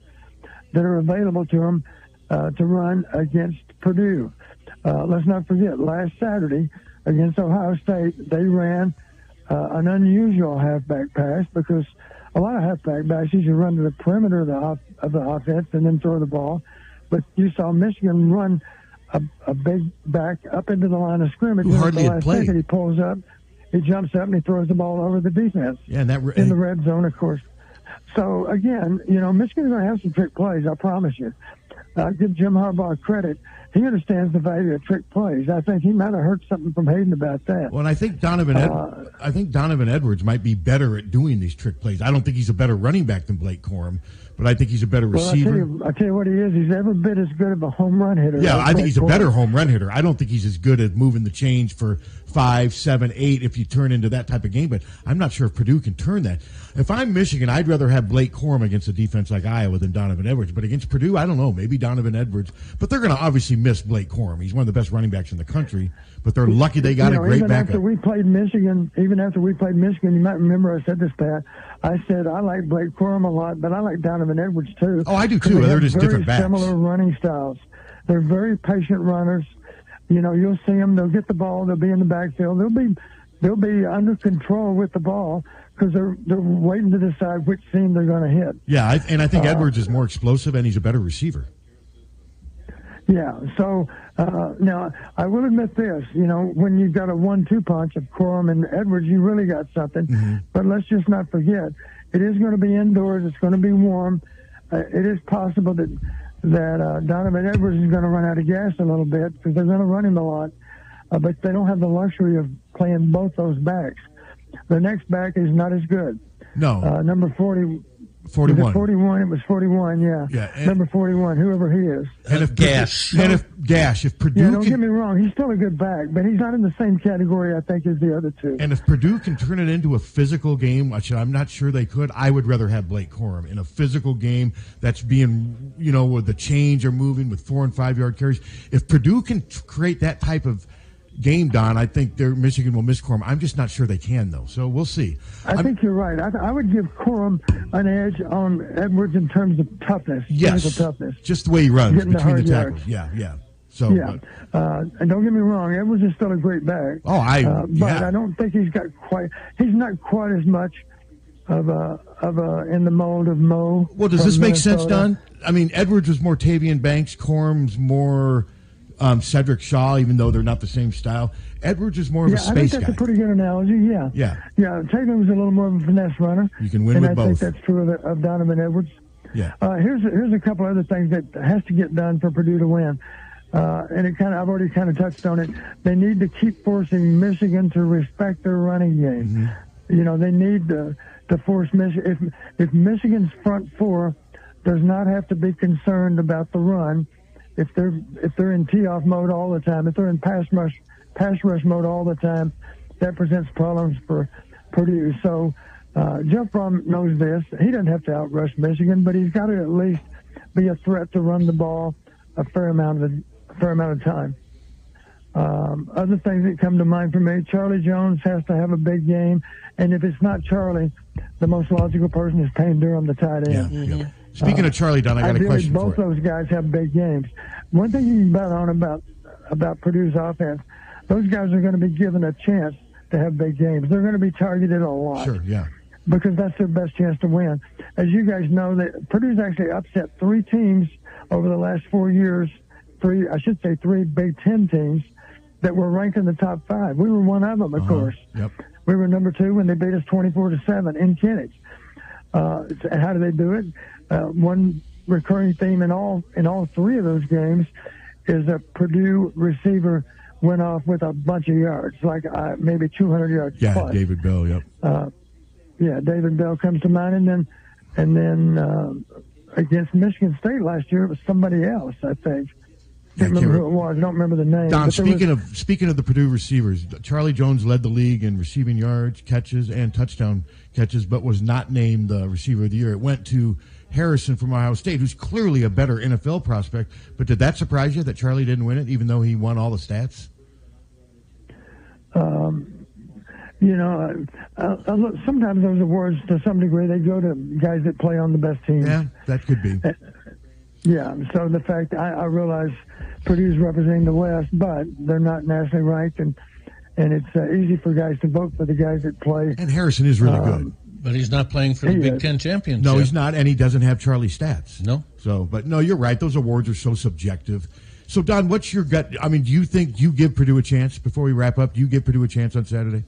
that are available to them uh, to run against Purdue. Uh, let's not forget, last Saturday against Ohio State, they ran – uh, an unusual halfback pass because a lot of halfback passes you run to the perimeter of the, off, of the offense and then throw the ball. But you saw Michigan run a, a big back up into the line of scrimmage. Who hardly the last played. Second, he pulls up, he jumps up, and he throws the ball over the defense. Yeah, and that in the red zone, of course. So again, you know, Michigan's going to have some trick plays. I promise you. I give Jim Harbaugh credit he understands the value of trick plays. I think he might have heard something from Hayden about that. Well, and I think Donovan, Ed- uh, I think Donovan Edwards might be better at doing these trick plays. I don't think he's a better running back than Blake Corum, but I think he's a better receiver. Well, I tell, you, I tell you what he is. He's every bit as good of a home run hitter. Yeah, I think he's a better home run hitter. I don't think he's as good at moving the change for five, seven, eight if you turn into that type of game. But I'm not sure if Purdue can turn that. If I'm Michigan, I'd rather have Blake Corum against a defense like Iowa than Donovan Edwards. But against Purdue, I don't know. Maybe Donovan Edwards. But they're going to obviously miss Blake Corum. He's one of the best running backs in the country. But they're lucky they got you know, a great even backup. After we played Michigan, even after we played Michigan, you might remember I said this, Pat. I said I like Blake Corum a lot, but I like Donovan Edwards too. Oh, I do too. They they're just different backs. Similar running styles. They're very patient runners. You know, you'll see them. They'll get the ball. They'll be in the backfield. They'll be they'll be under control with the ball because they're they're waiting to decide which seam they're going to hit. Yeah, I, and I think Uh, Edwards is more explosive and he's a better receiver. Yeah. So uh, now I will admit this. You know, when you've got a one-two punch of Corum and Edwards, you really got something. But let's just not forget, it is going to be indoors. It's going to be warm. Uh, it is possible that that uh, Donovan Edwards is going to run out of gas a little bit because they're going to run him a lot. Uh, but they don't have the luxury of playing both those backs. The next back is not as good. No, Uh, number 40. 41. It 41? It was 41, yeah. Yeah, and- number 41, whoever he is. and if Gash. and if Gash, if Purdue Yeah, don't can, get me wrong. He's still a good back, but he's not in the same category, I think, as the other two. And if Purdue can turn it into a physical game, which I'm not sure they could, I would rather have Blake Corum in a physical game that's being, you know, with the chains are moving with four and five yard carries. If Purdue can t- create that type of game, Don, I think their Michigan will miss Corum. I'm just not sure they can, though. So we'll see. I I'm- think you're right. I, I would give Corum an edge on Edwards in terms of toughness, yes, toughness. just the way he runs Getting between the, hard tackles. yards. Yeah, yeah. So, Yeah, but- uh, and don't get me wrong, Edwards is still a great back. oh, I, uh, but yeah. I don't think he's got quite. He's not quite as much of a of a in the mold of Mo. Well, does this make sense, Don? I mean, Edwards was more Tavian Banks, Corum's more um, Sedrick Shaw, even though they're not the same style. Edwards is more of Yeah, a I think space that's guy. a pretty good analogy. Yeah. Yeah. Yeah. Tatum was a little more of a finesse runner. You can win and with I both. think that's true of, of Donovan Edwards. yeah. Uh, here's here's a couple other things that has to get done for Purdue to win, uh, and it kind of I've already kind of touched on it. They need to keep forcing Michigan to respect their running game. Mm-hmm. You know, they need to to force Michigan. If if Michigan's front four does not have to be concerned about the run, if they're if they're in tee off mode all the time, if they're in pass rush pass rush mode all the time, that presents problems for Purdue. So. Uh, Jeff Brohm knows this. He doesn't have to outrush Michigan, but he's got to at least be a threat to run the ball a fair amount of a fair amount of time. Um, other things that come to mind for me: Charlie Jones has to have a big game, and if it's not Charlie, the most logical person is Payne Durham, the tight Yeah, end. yeah. Speaking of Charlie Dunn, I got a question both for you. those guys have big games. One thing you can bet on about about Purdue's offense, those guys are going to be given a chance to have big games. They're going to be targeted a lot Sure, yeah. because that's their best chance to win. As you guys know, that Purdue's actually upset three teams over the last four years. Three, I should say, three Big Ten teams that were ranked in the top five. We were one of them, of Uh-huh. course. Yep. We were number two when they beat us 24 to 7 in Kinnick. Uh, and how do they do it? Uh, one recurring theme in all in all three of those games is a Purdue receiver went off with a bunch of yards, like uh, maybe 200 yards Yeah, plus. David Bell, yep. Uh, yeah, David Bell comes to mind, and then and then uh, against Michigan State last year, it was somebody else, I think. I Can't remember who it was. I don't remember the name. Don, speaking was- of speaking of the Purdue receivers, Charlie Jones led the league in receiving yards, catches, and touchdown catches, but was not named the receiver of the year. It went to Harrison from Ohio State, who's clearly a better NFL prospect. But did that surprise you that Charlie didn't win it, even though he won all the stats? um, you know, uh, uh, look, sometimes those awards, to some degree, they go to guys that play on the best teams. Yeah, that could be. Yeah, so the fact I, I realize Purdue's representing the West, but they're not nationally ranked, and and it's uh, easy for guys to vote for the guys that play. And Harrison is really Um, good. But he's not playing for the Big is. Ten championship. No, he's not, and he doesn't have Charlie stats. No. So, but no, you're right. Those awards are so subjective. So, Don, what's your gut? I mean, do you think you give Purdue a chance before we wrap up? Do you give Purdue a chance on Saturday?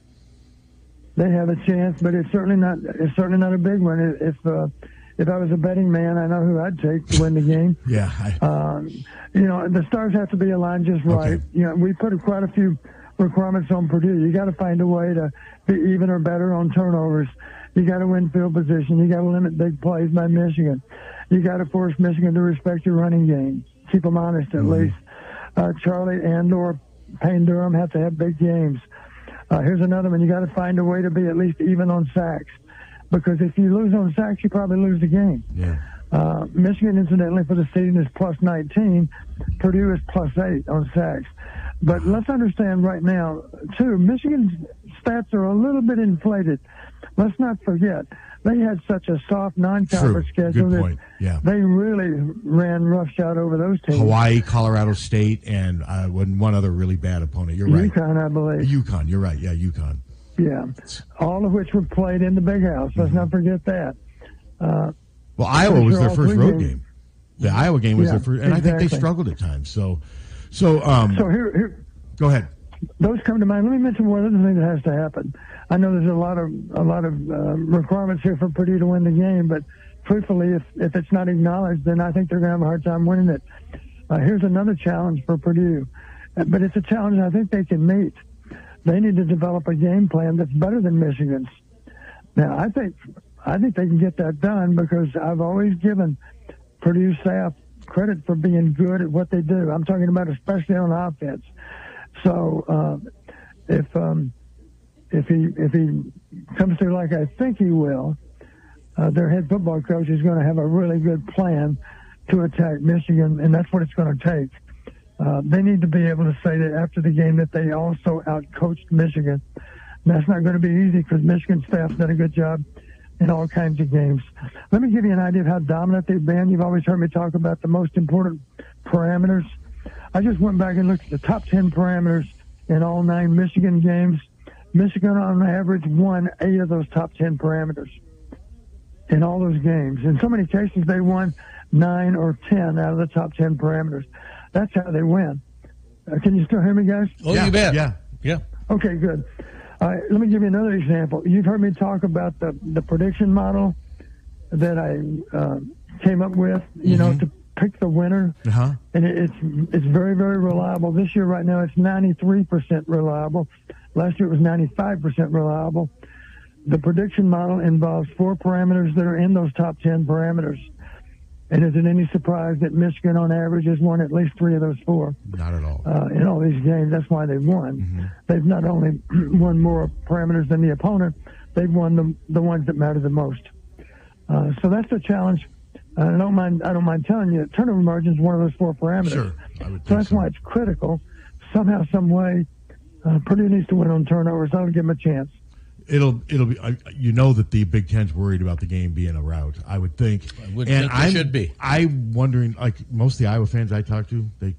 They have a chance, but it's certainly not. It's certainly not a big one. If uh, if I was a betting man, I know who I'd take to win the game. Yeah, I, Um, you know, the stars have to be aligned just right. Okay. You know, we put quite a few requirements on Purdue. You got to find a way to be even or better on turnovers. You got to win field position. You got to limit big plays by Michigan. You got to force Michigan to respect your running game. Keep them honest at least. Uh, Charlie and or Payne Durham have to have big games. Uh, here's another one. You got to find a way to be at least even on sacks, because if you lose on sacks, you probably lose the game. yeah. Uh, Michigan, incidentally, for the season is plus 19. Purdue is plus 8 on sacks. But let's understand right now, too, Michigan's stats are a little bit inflated. Let's not forget, they had such a soft non-conference True. schedule Good that point. Yeah. they really ran roughshod over those teams. Hawaii, Colorado State, and uh, one one other really bad opponent. You're right. UConn, I believe. UConn. You're right. Yeah, UConn. Yeah, all of which were played in the Big House. Let's not forget that. Uh, Well, Iowa was their first road games- game. The Iowa game was Yeah, their first, and I think they struggled at times. So, so um, so here, here, go ahead. those come to mind. Let me mention one other thing that has to happen. I know there's a lot of a lot of uh, requirements here for Purdue to win the game, but truthfully, if if it's not acknowledged, then I think they're going to have a hard time winning it. Uh, here's another challenge for Purdue, but it's a challenge I think they can meet. They need to develop a game plan that's better than Michigan's. Now, I think I think they can get that done because I've always given Purdue staff credit for being good at what they do. I'm talking about especially on offense. So uh, if um, if he if he comes through like I think he will, uh, their head football coach is going to have a really good plan to attack Michigan, and that's what it's going to take. Uh, they need to be able to say that after the game that they also outcoached Michigan. And that's not going to be easy because Michigan staff did a good job in all kinds of games. Let me give you an idea of how dominant they've been. You've always heard me talk about the most important parameters. I just went back and looked at the top 10 parameters in all nine Michigan games. Michigan, on average, won eight of those top 10 parameters in all those games. In so many cases, they won nine or 10 out of the top 10 parameters. That's how they win. Uh, can you still hear me, guys? Oh, yeah, you bet. Yeah. Yeah. Okay, good. All right, let me give you another example. You've heard me talk about the, the prediction model that I uh, came up with, you know, to pick the winner. Uh huh. And it, it's it's very, very reliable. This year, right now, it's 93% reliable. Last year, it was 95% reliable. The prediction model involves four parameters that are in those top 10 parameters. And is it any surprise that Michigan, on average, has won at least three of those four? Not at all. uh, in all these games. That's why they've won. They've not only won more parameters than the opponent, they've won the the ones that matter the most. Uh, so that's the challenge. Uh, I don't mind. I don't mind telling you, turnover margin is one of those four parameters. Sure, So that's so. why it's critical. Somehow, some way, uh, Purdue needs to win on turnovers. I'll give them a chance. It'll it'll be I, you know that the Big Ten's worried about the game being a rout. I would think. I would and think they I'm, should be. I'm wondering, like most of the Iowa fans I talked to, they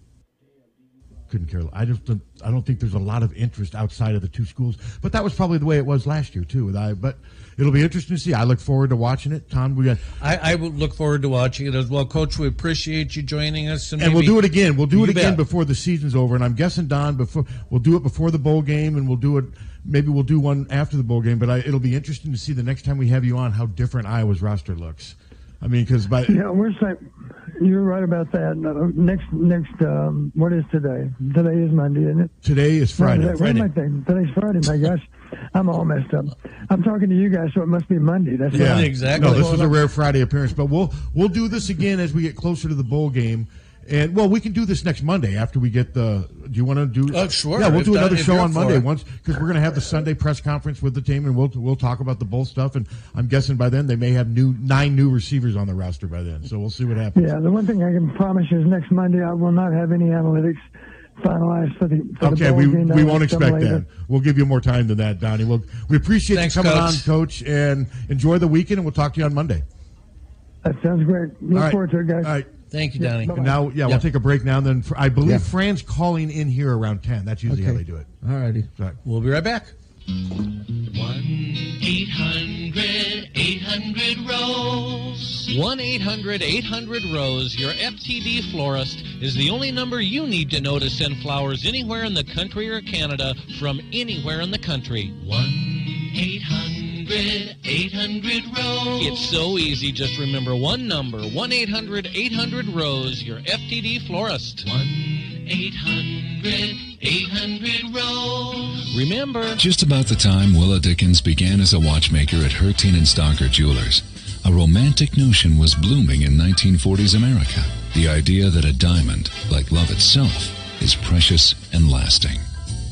couldn't care. I just don't, I don't think there's a lot of interest outside of the two schools. But that was probably the way it was last year too. With I, but it'll be interesting to see. I look forward to watching it. Tom, we got, I, I look forward to watching it as well, Coach. We appreciate you joining us, and, and we'll do it again. We'll do it again bet. before the season's over. And I'm guessing Don before we'll do it before the bowl game, and we'll do it. Maybe we'll do one after the bowl game. But I, it'll be interesting to see the next time we have you on how different Iowa's roster looks. I mean, because by Yeah, we're saying you're right about that. Next, next, um, what is today? Today is Monday, isn't it? today is No, Friday. today- what am I thinking? Today's Friday. My gosh, I'm all messed up. I'm talking to you guys, so it must be Monday. That's Yeah, right. exactly. No, this was a rare Friday appearance, but we'll we'll do this again as we get closer to the bowl game. And well, we can do this next Monday after we get the. Do you want to do? Oh, sure. Yeah, we'll If do that- another if show on Monday it. once because we're going to have the Sunday press conference with the team, and we'll we'll talk about the bull stuff. And I'm guessing by then they may have new nine new receivers on the roster by then. So we'll see what happens. Yeah, the one thing I can promise you is next Monday I will not have any analytics finalized for the. For Okay, the we, game. That we will won't expect later. that. We'll give you more time than that, Donnie. We'll, we appreciate Thanks, you coming Coach. on, Coach, and enjoy the weekend, and we'll talk to you on Monday. That sounds great. Look All right. forward to it, guys. All right. Thank you, Yeah, Donnie. bye-bye. Now, yeah, Yeah. we'll take a break now. And then for, I believe Yeah. Fran's calling in here around ten. That's usually how Okay. they do it. All righty. Sorry. We'll be right back. 800 800 Rose. 1 800 800 Rose, your FTD florist, is the only number you need to know to send flowers anywhere in the country or Canada from anywhere in the country. 1 800 800 Rose. It's so easy. Just remember one number 1 800 800 Rose, your FTD florist. 1 800 800 Rose. Remember. Just about the time Willa Dickens began as a watchmaker at Herteen and Stocker Jewelers, a romantic notion was blooming in 1940s America. The idea that a diamond, like love itself, is precious and lasting.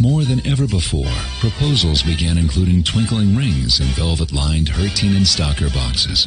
More than ever before, proposals began including twinkling rings in velvet-lined Herteen and Stocker boxes.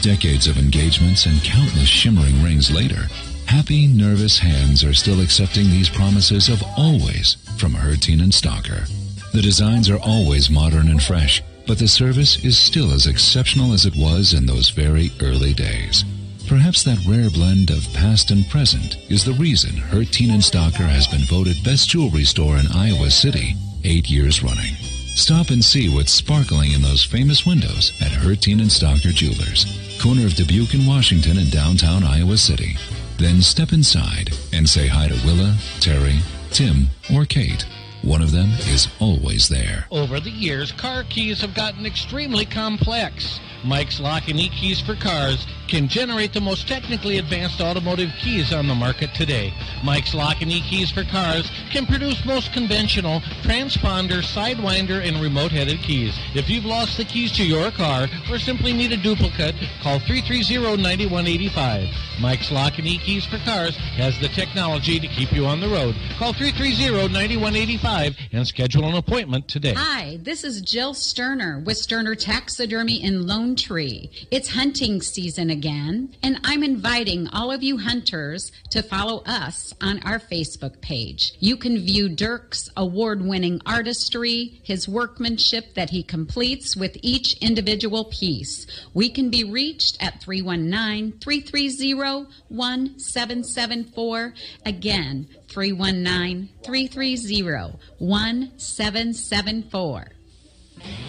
Decades of engagements and countless shimmering rings later, happy, nervous hands are still accepting these promises of always from Herteen and Stocker. The designs are always modern and fresh, but the service is still as exceptional as it was in those very early days. Perhaps that rare blend of past and present is the reason Herteen and Stocker has been voted best jewelry store in Iowa City eight years running. Stop and see what's sparkling in those famous windows at Herteen and Stocker Jewelers, corner of Dubuque and Washington in downtown Iowa City. Then step inside and say hi to Willa, Terry, Tim, or Kate. One of them is always there. Over the years, car keys have gotten extremely complex. Mike's Lock and E-Keys for Cars can generate the most technically advanced automotive keys on the market today. Mike's Lock and E-Keys for Cars can produce most conventional transponder, sidewinder, and remote-headed keys. If you've lost the keys to your car or simply need a duplicate, call 330-9185. Mike's Lock and E-Keys for Cars has the technology to keep you on the road. Call 330-9185 and schedule an appointment today. Hi, this is Jill Sterner with Sterner Taxidermy in Lone Tree. It's hunting season again, and I'm inviting all of you hunters to follow us on our Facebook page. You can view Dirk's award winning artistry, his workmanship that he completes with each individual piece. We can be reached at 319 330 1774. Again, 319 330 1774.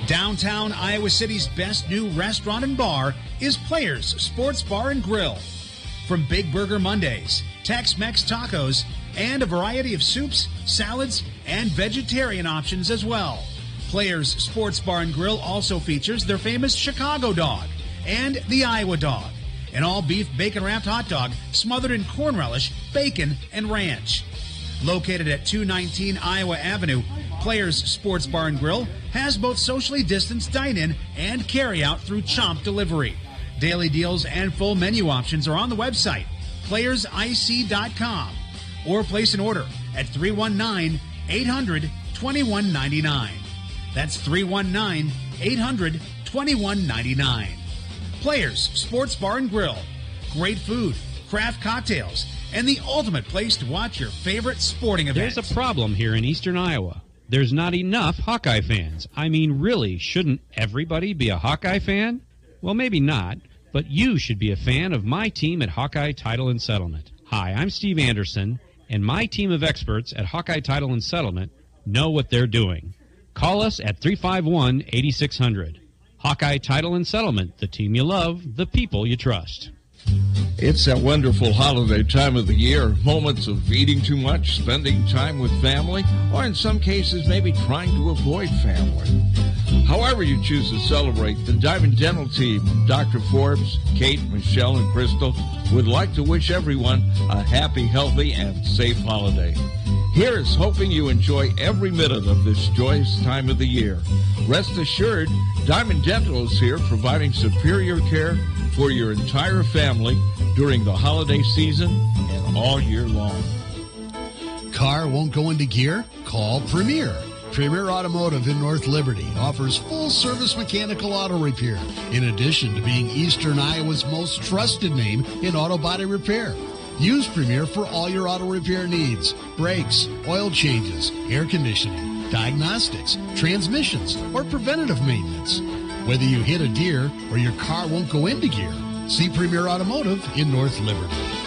Downtown Iowa City's best new restaurant and bar is Players Sports Bar and Grill. From Big Burger Mondays, Tex Mex tacos, and a variety of soups, salads, and vegetarian options as well. Players Sports Bar and Grill also features their famous Chicago dog and the Iowa dog, an all beef bacon wrapped hot dog smothered in corn relish, bacon, and ranch. Located at 219 Iowa Avenue, Players Sports Bar and Grill has both socially distanced dine-in and carry-out through Chomp Delivery. Daily deals and full menu options are on the website, playersic.com, or place an order at 319-800-2199. That's 319-800-2199. Players Sports Bar and Grill. Great food, craft cocktails, and the ultimate place to watch your favorite sporting event. There's a problem here in eastern Iowa. There's not enough Hawkeye fans. I mean, really, shouldn't everybody be a Hawkeye fan? Well, maybe not, but you should be a fan of my team at Hawkeye Title and Settlement. Hi, I'm Steve Anderson, and my team of experts at Hawkeye Title and Settlement know what they're doing. Call us at 351 8600. Hawkeye Title and Settlement, the team you love, the people you trust. It's that wonderful holiday time of the year. Moments of eating too much, spending time with family, or in some cases, maybe trying to avoid family. However you choose to celebrate, the Diamond Dental team, Dr. Forbes, Kate, Michelle, and Crystal, would like to wish everyone a happy, healthy, and safe holiday. Here is hoping you enjoy every minute of this joyous time of the year. Rest assured, Diamond Dental is here providing superior care for your entire family during the holiday season and all year long. Car won't go into gear? Call Premier. Premier Automotive in North Liberty offers full service mechanical auto repair, in addition to being Eastern Iowa's most trusted name in auto body repair. Use Premier for all your auto repair needs brakes, oil changes, air conditioning, diagnostics, transmissions, or preventative maintenance. Whether you hit a deer or your car won't go into gear, see Premier Automotive in North Liberty.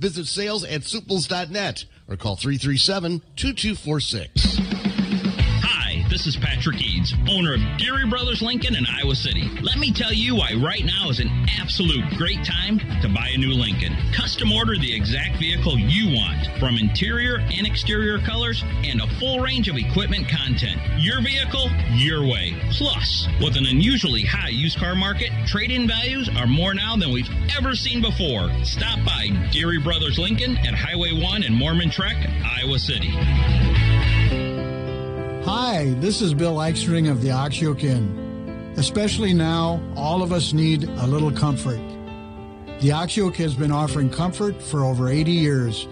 Visit sales at suples.net or call 337 2246. Hi, this is Patrick Eads, owner of Deery Brothers Lincoln in Iowa City. Let me tell you why right now is an absolute great time to buy a new Lincoln. Custom order the exact vehicle you want, from interior and exterior colors and a full range of equipment content. Your vehicle, your way. Plus, with an unusually high used car market, trade-in values are more now than we've ever seen before. Stop by Deery Brothers Lincoln at Highway 1 in Mormon Trek, Iowa City. Hi, this is Bill Eichstring of the Ox Yoke Inn. Especially now, all of us need a little comfort. The Ox Yoke has been offering comfort for over 80 years.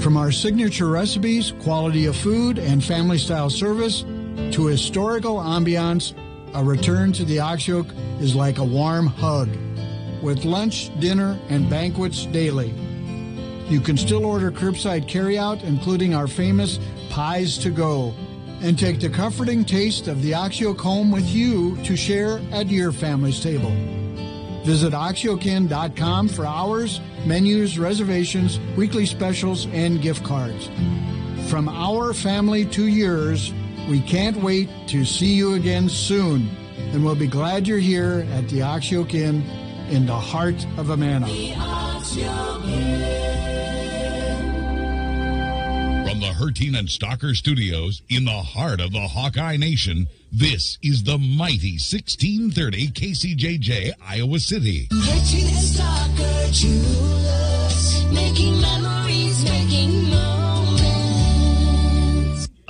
From our signature recipes, quality of food, and family style service to historical ambiance, a return to the Ox Yoke is like a warm hug. with lunch, dinner, and banquets daily. You can still order curbside carryout, including our famous pies to go, and take the comforting taste of the Ox Yoke home with you to share at your family's table. Visit oxyokin.com for hours, menus, reservations, weekly specials, and gift cards. From our family to yours, we can't wait to see you again soon, and we'll be glad you're here at the Ox Yoke in the heart of Amana. The Herteen and Stocker Studios in the heart of the Hawkeye Nation, this is the mighty 1630 KCJJ, Iowa City. Herteen and Stocker Jewelers, making memories, making moments.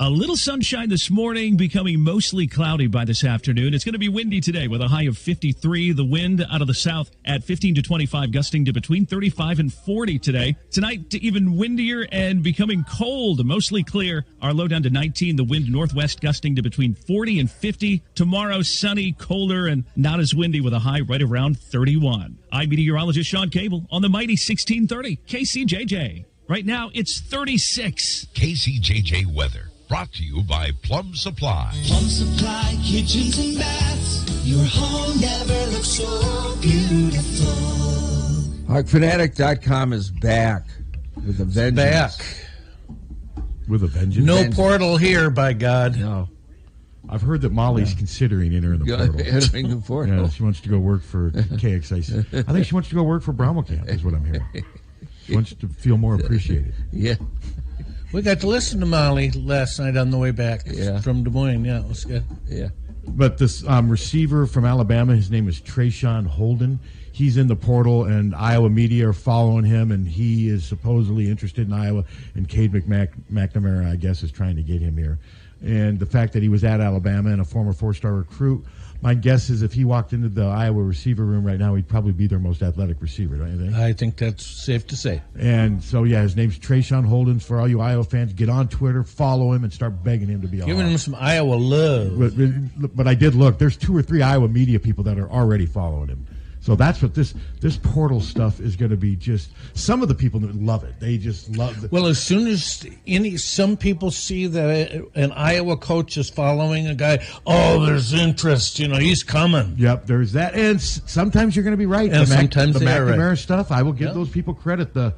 A little sunshine this morning, becoming mostly cloudy by this afternoon. It's going to be windy today with a high of 53. The wind out of the south at 15 to 25, gusting to between 35 and 40 today. Tonight, to even windier and becoming cold, mostly clear. Our low down to 19. The wind northwest gusting to between 40 and 50. Tomorrow, sunny, colder, and not as windy with a high right around 31. I'm meteorologist Sean Cable on the mighty 1630 KCJJ. Right now, it's 36. KCJJ weather brought to you by Plumb Supply. Plumb Supply kitchens and baths. Your home never looks so beautiful. HawkFanatic.com is back with a vengeance. back. With a vengeance. No portal here, by God. No. I've heard that Molly's considering entering the portal. entering the portal. Yeah, she wants to go work for KXIC. I think she wants to go work for Bromo Camp, is what I'm hearing. She wants to feel more appreciated. Yeah. We got to listen to Molly last night on the way back Yeah. from Des Moines. Yeah, it was good. Yeah. But this um, receiver from Alabama, his name is Traeshon Holden. He's in the portal, and Iowa media are following him, and he is supposedly interested in Iowa. And Cade McMac- McNamara, I guess, is trying to get him here. And the fact that he was at Alabama and a former four-star recruit, my guess is if he walked into the Iowa receiver room right now, he'd probably be their most athletic receiver, don't you think? I think that's safe to say. And so, yeah, his name's Traeshon Holdens. For all you Iowa fans, get on Twitter, follow him, and start begging him to be on. Giving him some Iowa love. But, but I did look. There's two or three Iowa media people that are already following him. So that's what this this portal stuff is going to be. Just some of the people that love it. They just love. The, Well, as soon as any some people see that an Iowa coach is following a guy, oh, there's interest. You know, he's coming. Yep, there's that, and s- sometimes you're going to be right. And the Mac- sometimes the they are right. McNamara stuff, I will give Yep. those people credit. The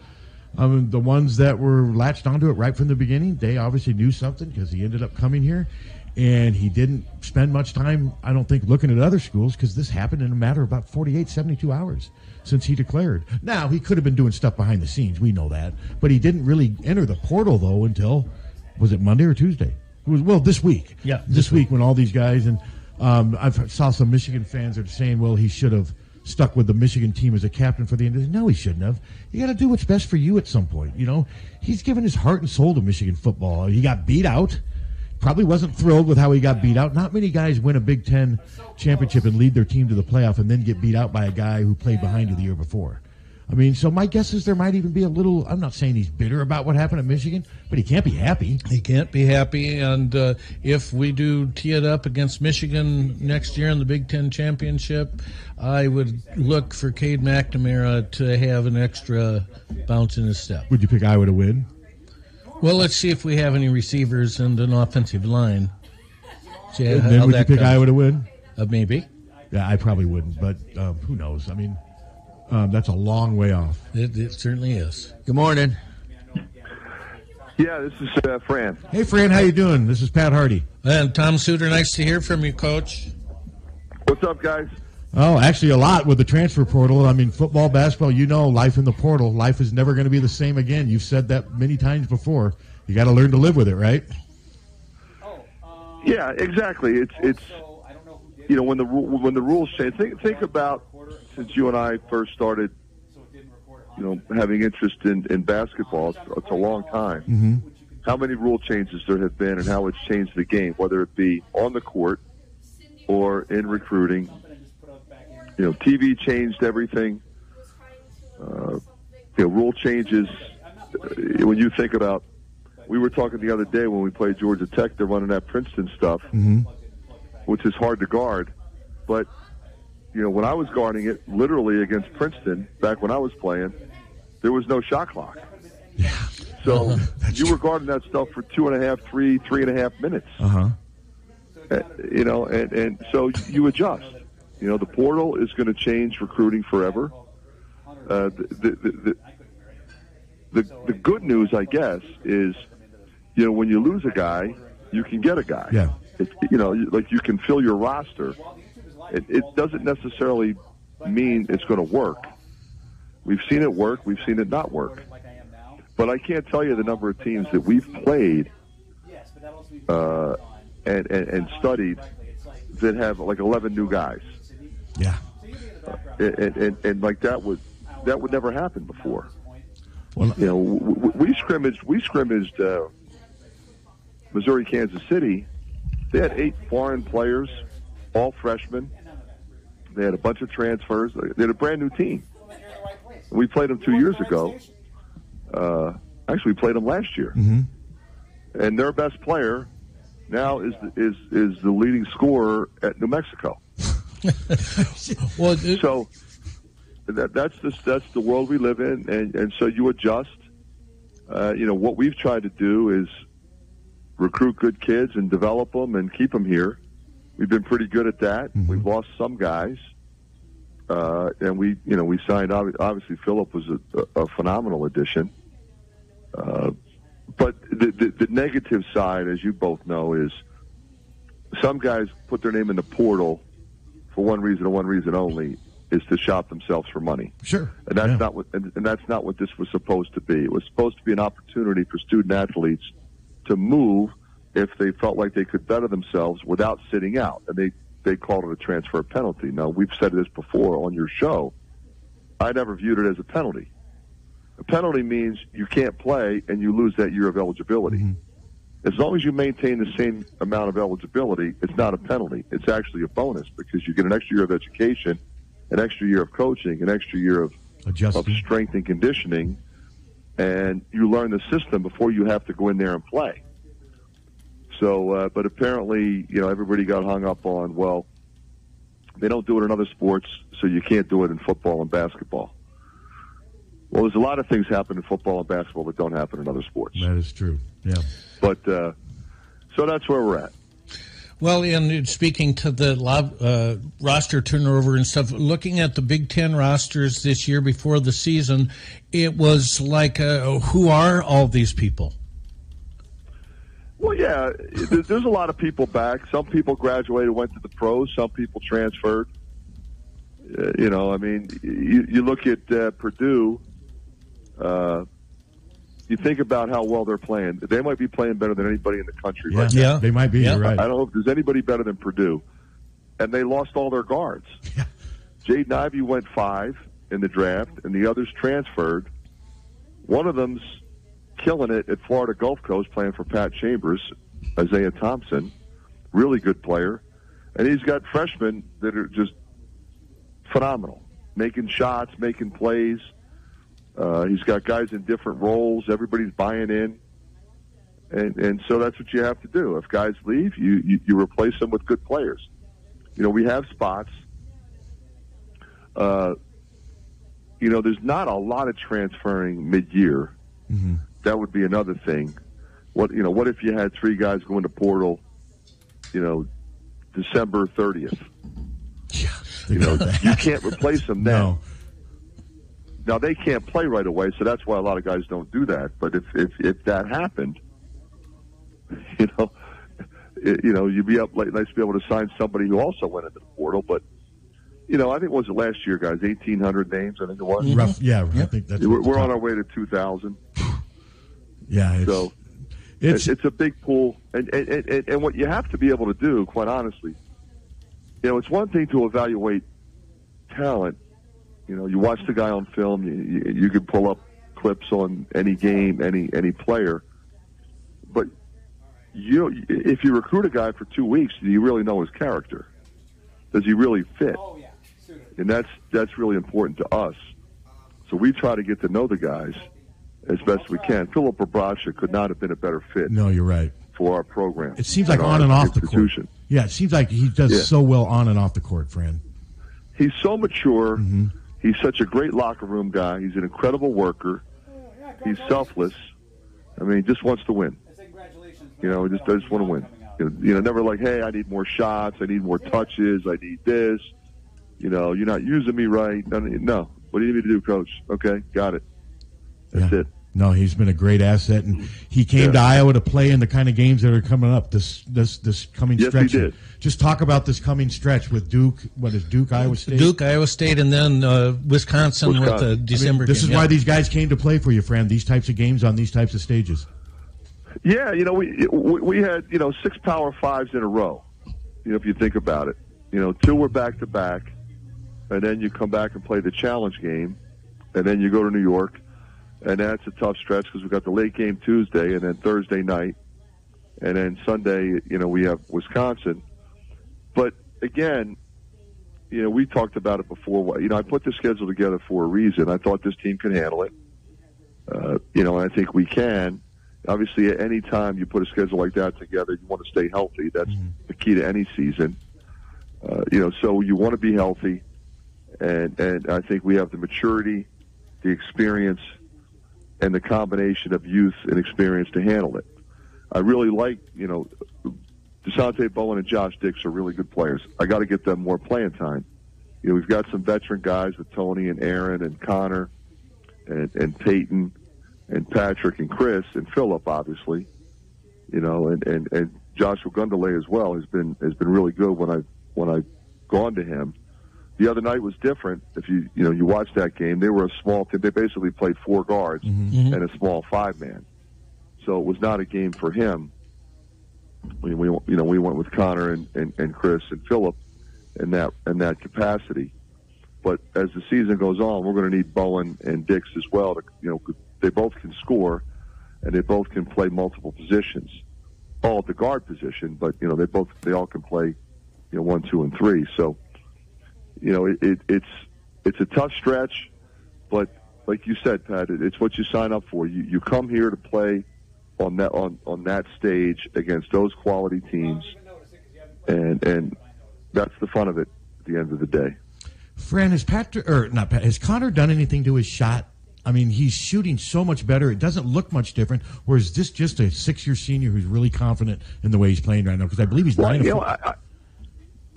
um, the ones that were latched onto it right from the beginning, they obviously knew something because he ended up coming here, and he didn't spend much time, I don't think, looking at other schools because this happened in a matter of about 48, 72 hours since he declared. Now he could have been doing stuff behind the scenes, we know that, but he didn't really enter the portal though until was it Monday or Tuesday? It was well this week. Yeah, this, week when all these guys and um, I've saw some Michigan fans are saying, well, he should have stuck with the Michigan team as a captain for the end. No, he shouldn't have. You got to do what's best for you at some point. You know, he's given his heart and soul to Michigan football. He got beat out. Probably wasn't thrilled with how he got beat out. Not many guys win a Big Ten championship and lead their team to the playoff and then get beat out by a guy who played behind you the year before. I mean, so my guess is there might even be a little. I'm not saying he's bitter about what happened at Michigan, but he can't be happy. He can't be happy. And uh, if we do tee it up against Michigan next year in the Big Ten championship, I would look for Cade McNamara to have an extra bounce in his step. Would you pick Iowa to win? Well, let's see if we have any receivers and an offensive line. See And how then would you pick goes. Iowa to win? Uh, maybe. Yeah, I probably wouldn't, but um, who knows? I mean, um, that's a long way off. It, it certainly is. Good morning. Yeah, this is uh, Fran. Hey, Fran, how you doing? This is Pat Harty. And Tom Suter, nice to hear from you, Coach. What's up, guys? Oh, actually, a lot with the transfer portal. I mean, football, basketball, you know, life in the portal. Life is never going to be the same again. You've said that many times before. You got to learn to live with it, right? Oh, yeah, exactly. It's it's you know when the when the rules change. Think think about since you and I first started, you know, having interest in in basketball. It's, it's a long time. Mm-hmm. How many rule changes there have been, and how it's changed the game, whether it be on the court or in recruiting. You know, TV changed everything. Uh, you know, rule changes. uh, When you think about, we were talking the other day when we played Georgia Tech. They're running that Princeton stuff, Mm-hmm. which is hard to guard. But you know, when I was guarding it, literally against Princeton, back when I was playing, there was no shot clock. Yeah. So you were guarding that stuff for two and a half, three, three and a half minutes. Uh huh. Uh, you know, and, and so you adjust. You know, the portal is going to change recruiting forever. Uh, the, the, the, the, the good news, I guess, is, you know, when you lose a guy, you can get a guy. Yeah. It, you know, like you can fill your roster. It, it doesn't necessarily mean it's going to work. We've seen it work. We've seen it not work. But I can't tell you the number of teams that we've played uh, and, and, and studied that have like 11 new guys. Yeah. And, and, and, like that would that would never happen before. Well, you know, w- w- we scrimmaged we scrimmaged uh, Missouri, Kansas City. They had eight foreign players, all freshmen. They had a bunch of transfers. They had a brand new team. We played them two years ago. Uh, actually, we played them last year, Mm-hmm. and their best player now is is is the leading scorer at New Mexico. well, so that, that's the that's the world we live in, and and so you adjust. Uh, you know what we've tried to do is recruit good kids and develop them and keep them here. We've been pretty good at that. We've lost some guys, uh, and we you know we signed obviously Philip was a, a phenomenal addition. Uh, but the, the, the negative side, as you both know, is some guys put their name in the portal for one reason and one reason only is to shop themselves for money. Sure. And that's not what and, and that's not what this was supposed to be. It was supposed to be an opportunity for student athletes to move if they felt like they could better themselves without sitting out. And they they called it a transfer penalty. Now we've said this before on your show. I never viewed it as a penalty. A penalty means you can't play and you lose that year of eligibility. Mm-hmm. As long as you maintain the same amount of eligibility, it's not a penalty. It's actually a bonus because you get an extra year of education, an extra year of coaching, an extra year of, of strength and conditioning, and you learn the system before you have to go in there and play. So, uh, but apparently, you know, everybody got hung up on, well, they don't do it in other sports, so you can't do it in football and basketball. Well, there's a lot of things happen in football and basketball that don't happen in other sports. That is true. Yeah. But uh, so that's where we're at. Well, and speaking to the uh, roster turnover and stuff, looking at the Big Ten rosters this year before the season, it was like, uh, who are all these people? Well, yeah, there's a lot of people back. Some people graduated, went to the pros. Some people transferred. Uh, you know, I mean, you, you look at uh, Purdue. You think about how well they're playing. They might be playing better than anybody in the country. Yeah, right yeah, now. they might be, you're right. I don't know if there's anybody better than Purdue, and they lost all their guards. Jaden Ivey went five in the draft, and the others transferred. One of them's killing it at Florida Gulf Coast, playing for Pat Chambers, Isaiah Thompson, really good player, and he's got freshmen that are just phenomenal, making shots, making plays. Uh, he's got guys in different roles. Everybody's buying in, and and so that's what you have to do. If guys leave, you you, you replace them with good players. You know, we have spots. Uh, you know, there's not a lot of transferring mid-year. That would be another thing. What you know? What if you had three guys going to portal? You know, December thirtieth. Yeah. You know, you can't replace them then. No. Now they can't play right away, so that's why a lot of guys don't do that. But if if, if that happened, you know, it, you know, you'd be up late, nice to be able to sign somebody who also went into the portal. But you know, I think was it last year, guys, eighteen hundred names. I think it was. Mm-hmm. Rough, yeah, I think that's We're, we're on our way to two thousand. Yeah, it's, So it's, it's a big pool, and, and and and what you have to be able to do, quite honestly, you know, it's one thing to evaluate talent. You know, you watch the guy on film, you you, you could pull up clips on any game, any any player, but you if you recruit a guy for two weeks, do you really know his character? Does he really fit? Oh, yeah. And that's that's really important to us. So we try to get to know the guys as best we can. Philip Rebraca could not have been a better fit no, you're right. for our program. It seems like on and off the court. Yeah, it seems like he does Yeah. so well on and off the court, Fran. he's so mature. Mm-hmm. He's such a great locker room guy. He's an incredible worker. He's selfless. I mean, he just wants to win. You know, he just does want to win. You know, never like, hey, I need more shots. I need more touches. I need this. You know, you're not using me right. No, no. What do you need me to do, coach? Okay, got it. That's it. No, he's been a great asset, and he came to Iowa to play in the kind of games that are coming up this this this coming Yes, he stretch. did. Just talk about this coming stretch with Duke. What is Duke, Iowa State? Duke, Iowa State, and then uh, Wisconsin, with the December. I mean, this game. is Yeah. why these guys came to play for you, Fran. These types of games on these types of stages. Yeah, you know, we we we had you know six Power Fives in a row. You know, if you think about it, you know, two were back to back, and then you come back and play the challenge game, and then you go to New York, and that's a tough stretch because we've got the late game Tuesday, and then Thursday night, and then Sunday, you know, we have Wisconsin. But again, you know, we talked about it before. You know, I put the schedule together for a reason. I thought this team can handle it. Uh, you know, and I think we can. Obviously, at any time you put a schedule like that together, you want to stay healthy. That's the key to any season. Uh, you know, so you want to be healthy, and and I think we have the maturity, the experience, and the combination of youth and experience to handle it. I really like, you know, Dasonte Bowen and Josh Dix are really good players. I got to get them more playing time. You know, we've got some veteran guys with Tony and Aaron and Connor and, and Payton and Patrick and Chris and Philip, obviously. You know, and, and, and Josh Ogundele as well has been has been really good when I when I've gone to him. The other night was different. If you you know you watch that game, they were a small team. They basically played four guards Mhm. and a small five man. So it was not a game for him. We, we you know we went with Connor and, and, and Chris and Philip in that in that capacity. But as the season goes on, we're going to need Bowen and Dix as well. To, you know, they both can score, and they both can play multiple positions, all at the guard position. But you know, they both they all can play, you know, one, two, and three. So, you know, it, it, it's it's a tough stretch, but like you said, Pat, it, it's what you sign up for. You you come here to play on that on on that stage against those quality teams, and and that's the fun of it at the end of the day. Fran, has Pat or not Pat? Has Connor done anything to his shot? I mean, he's shooting so much better. It doesn't look much different. Or is this just a six-year senior who's really confident in the way he's playing right now? Because I believe he's Well, nine. you know, I, I,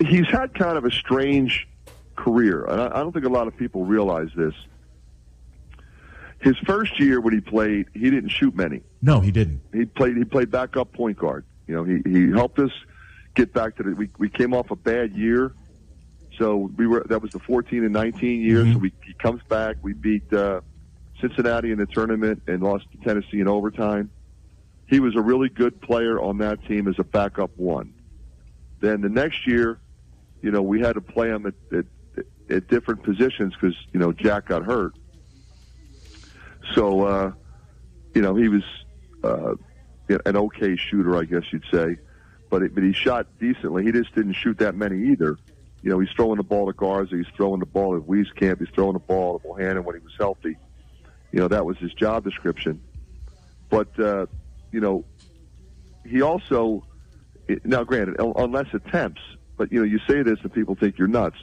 he's had kind of a strange career, and I, I don't think a lot of people realize this. His first year when he played, he didn't shoot many. no, he didn't. He played. He played backup point guard. You know, he he helped us get back to the. We we came off a bad year, so we were. That was the 14 and 19 year. So we he comes back. We beat uh, Cincinnati in the tournament and lost to Tennessee in overtime. He was a really good player on that team as a backup one. Then the next year, you know, we had to play him at at, at different positions because you know Jack got hurt. So, uh, you know, he was uh, an okay shooter, I guess you'd say, but it, but he shot decently. He just didn't shoot that many either. You know, he's throwing the ball to Garza, he's throwing the ball at Wieskamp, he's throwing the ball to Bohannon when he was healthy. You know, that was his job description. But uh, you know, he also now, granted, unless attempts, but you know, you say this and people think you're nuts.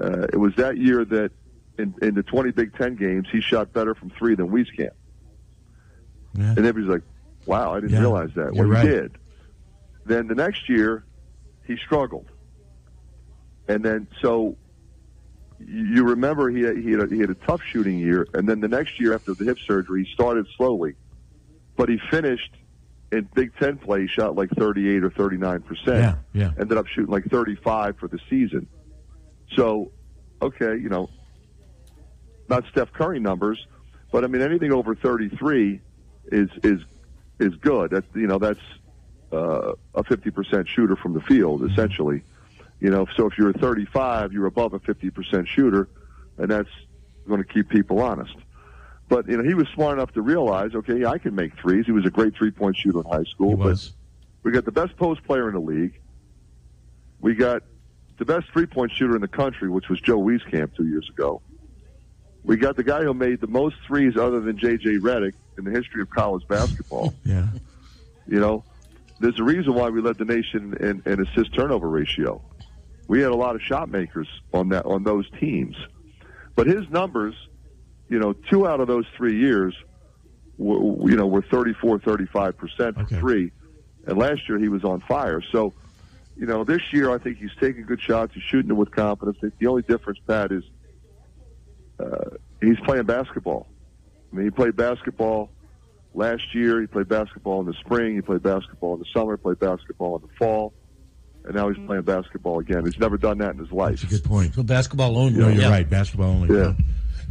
Uh, it was that year that in, in the 20 Big Ten games, he shot better from three than Wieskamp. And everybody's like, wow, I didn't Yeah, realize that. Well, right. he did. Then the next year, he struggled. And then, so you remember he had, he, had a, he had a tough shooting year, and then the next year after the hip surgery, he started slowly. But he finished in Big Ten play, he shot like 38 or 39 percent. Yeah, yeah. Ended up shooting like 35 for the season. So, okay, you know, not Steph Curry numbers, but I mean anything over 33 is is is good. That's you know that's uh, a 50 percent shooter from the field essentially. You know, so if you're a 35, you're above a 50 percent shooter, and that's going to keep people honest. But you know, he was smart enough to realize, okay, I can make threes. He was a great three point shooter in high school. was. But we got the best post player in the league. We got the best three point shooter in the country, which was Joe Wieskamp two years ago. We got the guy who made the most threes other than J.J. Redick in the history of college basketball. Yeah. You know, there's a reason why we led the nation in, in assist turnover ratio. we had a lot of shot makers on that on those teams. But his numbers, you know, two out of those three years, were, you know, were 34, 35 percent for three, and last year he was on fire. So, you know, this year I think he's taking good shots. He's shooting it with confidence. The only difference, Pat, is uh, he's playing basketball. I mean, he played basketball last year. He played basketball in the spring. He played basketball in the summer. He Played basketball in the fall. And now he's playing basketball again. He's never done that in his life. That's a good point. So basketball only. No, you're yeah. right. Basketball only. Yeah.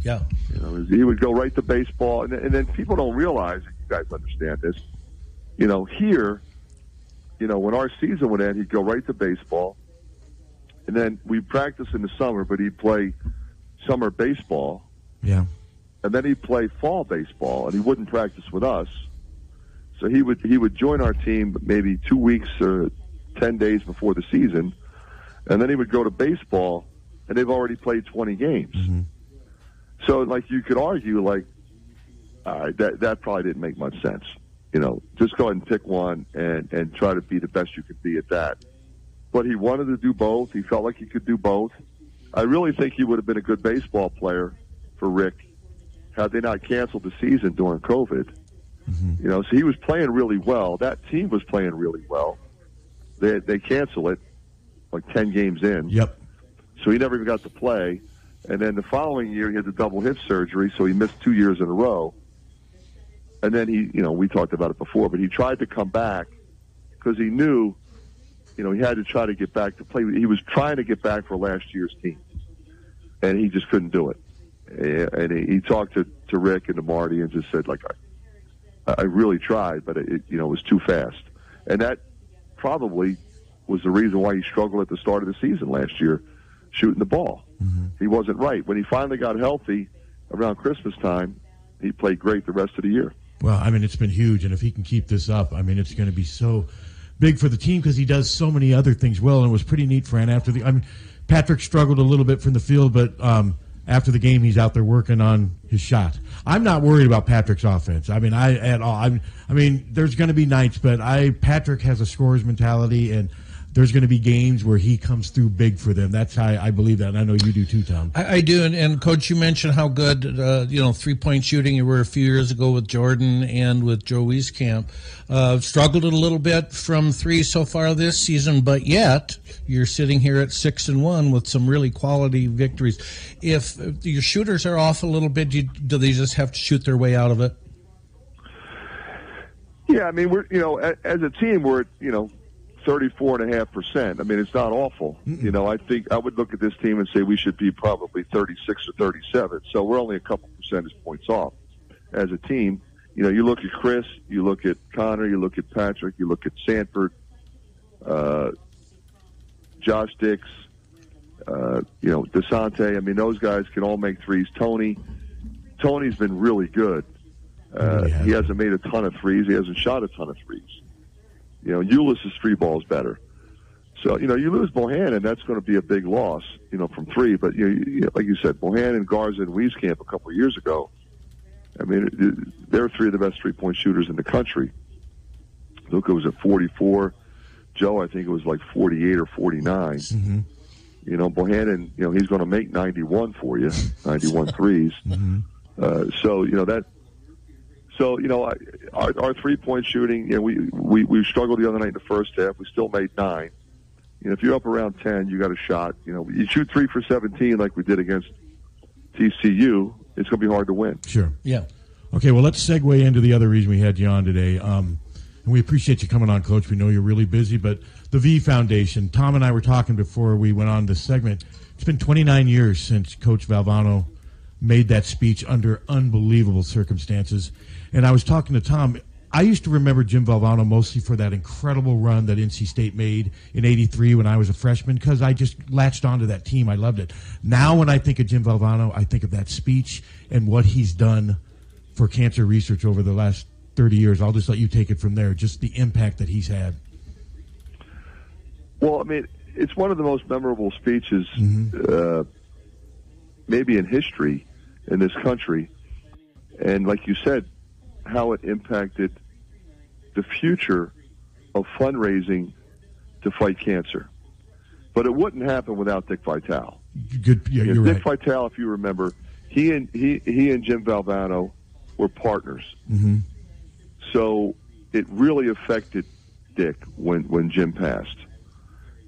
Yeah. You know, he would go right to baseball, and, and then people don't realize. You guys understand this. You know, here, you know, when our season would end, he'd go right to baseball, and then we'd practice in the summer, but he'd play summer baseball, Yeah. and then he'd play fall baseball, and he wouldn't practice with us. So he would he would join our team maybe two weeks or ten days before the season, and then he would go to baseball, and they've already played twenty games. Mm-hmm. So like you could argue like, all right, that that probably didn't make much sense. You know, just go ahead and pick one and and try to be the best you could be at that. But he wanted to do both. He felt like he could do both. I really think he would have been a good baseball player for Rick had they not canceled the season during COVID. Mm-hmm. You know, so he was playing really well. That team was playing really well. They they cancel it like ten games in. Yep. So he never even got to play. And then the following year he had the double hip surgery, so he missed two years in a row. And then he, you know, we talked about it before, but he tried to come back because he knew, you know, he had to try to get back to play. He was trying to get back for last year's team, and he just couldn't do it. And he, he talked to, to Rick and to Marty and just said, like, I, I really tried, but it, you know, it was too fast. And that probably was the reason why he struggled at the start of the season last year, shooting the ball. Mm-hmm. He wasn't right. When he finally got healthy around Christmas time, he played great the rest of the year. Well, I mean, it's been huge, and if he can keep this up, I mean, it's going to be so big for the team because he does so many other things well, and it was pretty neat, Fran. After the, I mean, Patrick struggled a little bit from the field, but um, after the game, he's out there working on his shot. I'm not worried about Patrick's offense. I mean, I at all. I'm, I mean, there's going to be nights, but I Patrick has a scorer's mentality, and there's going to be games where he comes through big for them. That's how I, I believe that, and I know you do too, Tom. I, I do, and, and coach, you mentioned how good uh, you know three point shooting you were a few years ago with Jordan and with Joe Wieskamp. Uh, struggled a little bit from three so far this season, but yet you're sitting here at six and one with some really quality victories. If, if your shooters are off a little bit, do, you, do they just have to shoot their way out of it? Yeah, I mean, we're you know, as a team, we're you know, thirty-four and a half percent. I mean, it's not awful. You know, I think I would look at this team and say we should be probably thirty-six or thirty-seven. So we're only a couple percentage points off as a team. You know, you look at Chris, you look at Connor, you look at Patrick, you look at Sandfort, uh, Josh Dix, uh, you know, Dasonte. I mean, those guys can all make threes. Tony, Tony's been really good. Uh, he hasn't made a ton of threes. He hasn't shot a ton of threes. You know, Ulis's three ball is better. So, you know, you lose Bohannon, that's going to be a big loss, you know, from three. But, you like you said, Bohannon, Garza, and Wieskamp a couple of years ago, I mean, they're three of the best three point shooters in the country. Luka was at 44. Joe, I think it was like 48 or 49. Mm-hmm. You know, Bohannon, you know, he's going to make 91 for you, 91 threes. Uh, so, you know, that, so, you know, our, our three point shooting, you know, we, we, we struggled the other night in the first half. We still made nine. You know, if you're up around 10, you got a shot. You know, you shoot three for 17 like we did against TCU, it's going to be hard to win. Sure. Yeah. Okay, well, let's segue into the other reason we had you on today. Um, and we appreciate you coming on, Coach. We know you're really busy, but the V Foundation, Tom and I were talking before we went on this segment. It's been 29 years since Coach Valvano made that speech under unbelievable circumstances. And I was talking to Tom. I used to remember Jim Valvano mostly for that incredible run that NC State made in 83 when I was a freshman because I just latched onto that team. I loved it. Now, when I think of Jim Valvano, I think of that speech and what he's done for cancer research over the last 30 years. I'll just let you take it from there, just the impact that he's had. Well, I mean, it's one of the most memorable speeches, uh, maybe in history in this country. And like you said, how it impacted the future of fundraising to fight cancer. but it wouldn't happen without Dick Vitale. Good. Yeah, you're Dick right. Vitale, if you remember, he and he he and Jim Valvano were partners. hmm So it really affected Dick when, when Jim passed.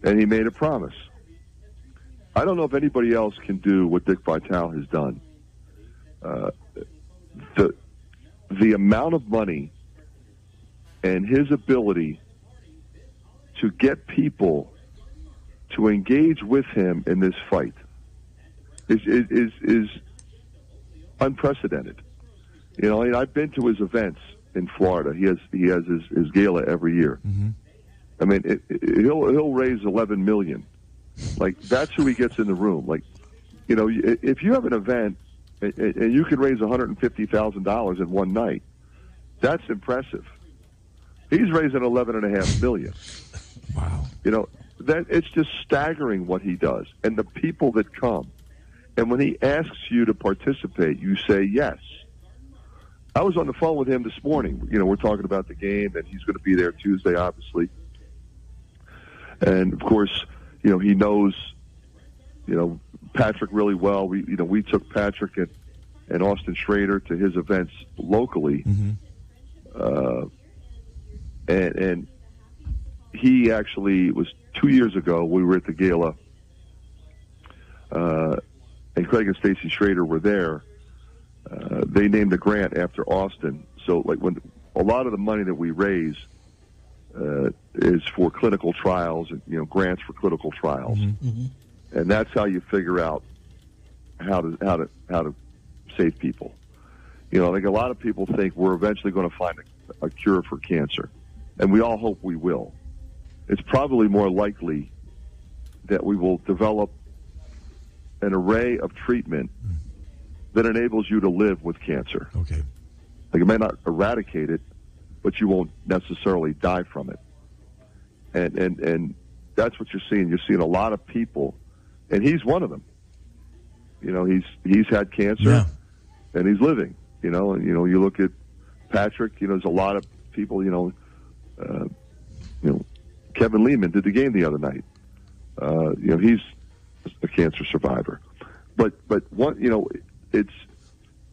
And he made a promise. I don't know if anybody else can do what Dick Vitale has done. Uh, the, the amount of money and his ability to get people to engage with him in this fight is, is, is, is unprecedented. You know, and I've been to his events in Florida. He has he has his, his gala every year. Mm-hmm. I mean, it, it, he'll he'll raise eleven million. Like that's who he gets in the room. Like, you know, if you have an event and, and you can raise one hundred and fifty thousand dollars in one night, that's impressive. He's raising eleven and a half million. Wow. You know, that it's just staggering what he does and the people that come. And when he asks you to participate, you say yes. I was on the phone with him this morning. You know, we're talking about the game, and he's going to be there Tuesday, obviously. And of course, you know, he knows, you know, Patrick really well. We, you know, we took Patrick and, and Austin Schrader to his events locally. Uh, and, and he actually it was two years ago. We were at the gala, uh, and Craig and Stacy Schrader were there. Uh, they named a grant after Austin. So, like when a lot of the money that we raise uh, is for clinical trials, and you know, grants for clinical trials, and that's how you figure out how to how to how to save people. You know, I think a lot of people think we're eventually going to find a, a cure for cancer, and we all hope we will. It's probably more likely that we will develop an array of treatment that enables you to live with cancer. Okay. Like it may not eradicate it, but you won't necessarily die from it. And and and that's what you're seeing. You're seeing a lot of people, and he's one of them. You know, he's he's had cancer, Yeah. and he's living. You know, and you know, you look at Patrick. You know, there's a lot of people. You know, uh, you know, Kevin Lehman did the game the other night. Uh, you know, he's a cancer survivor. But but what you know, it's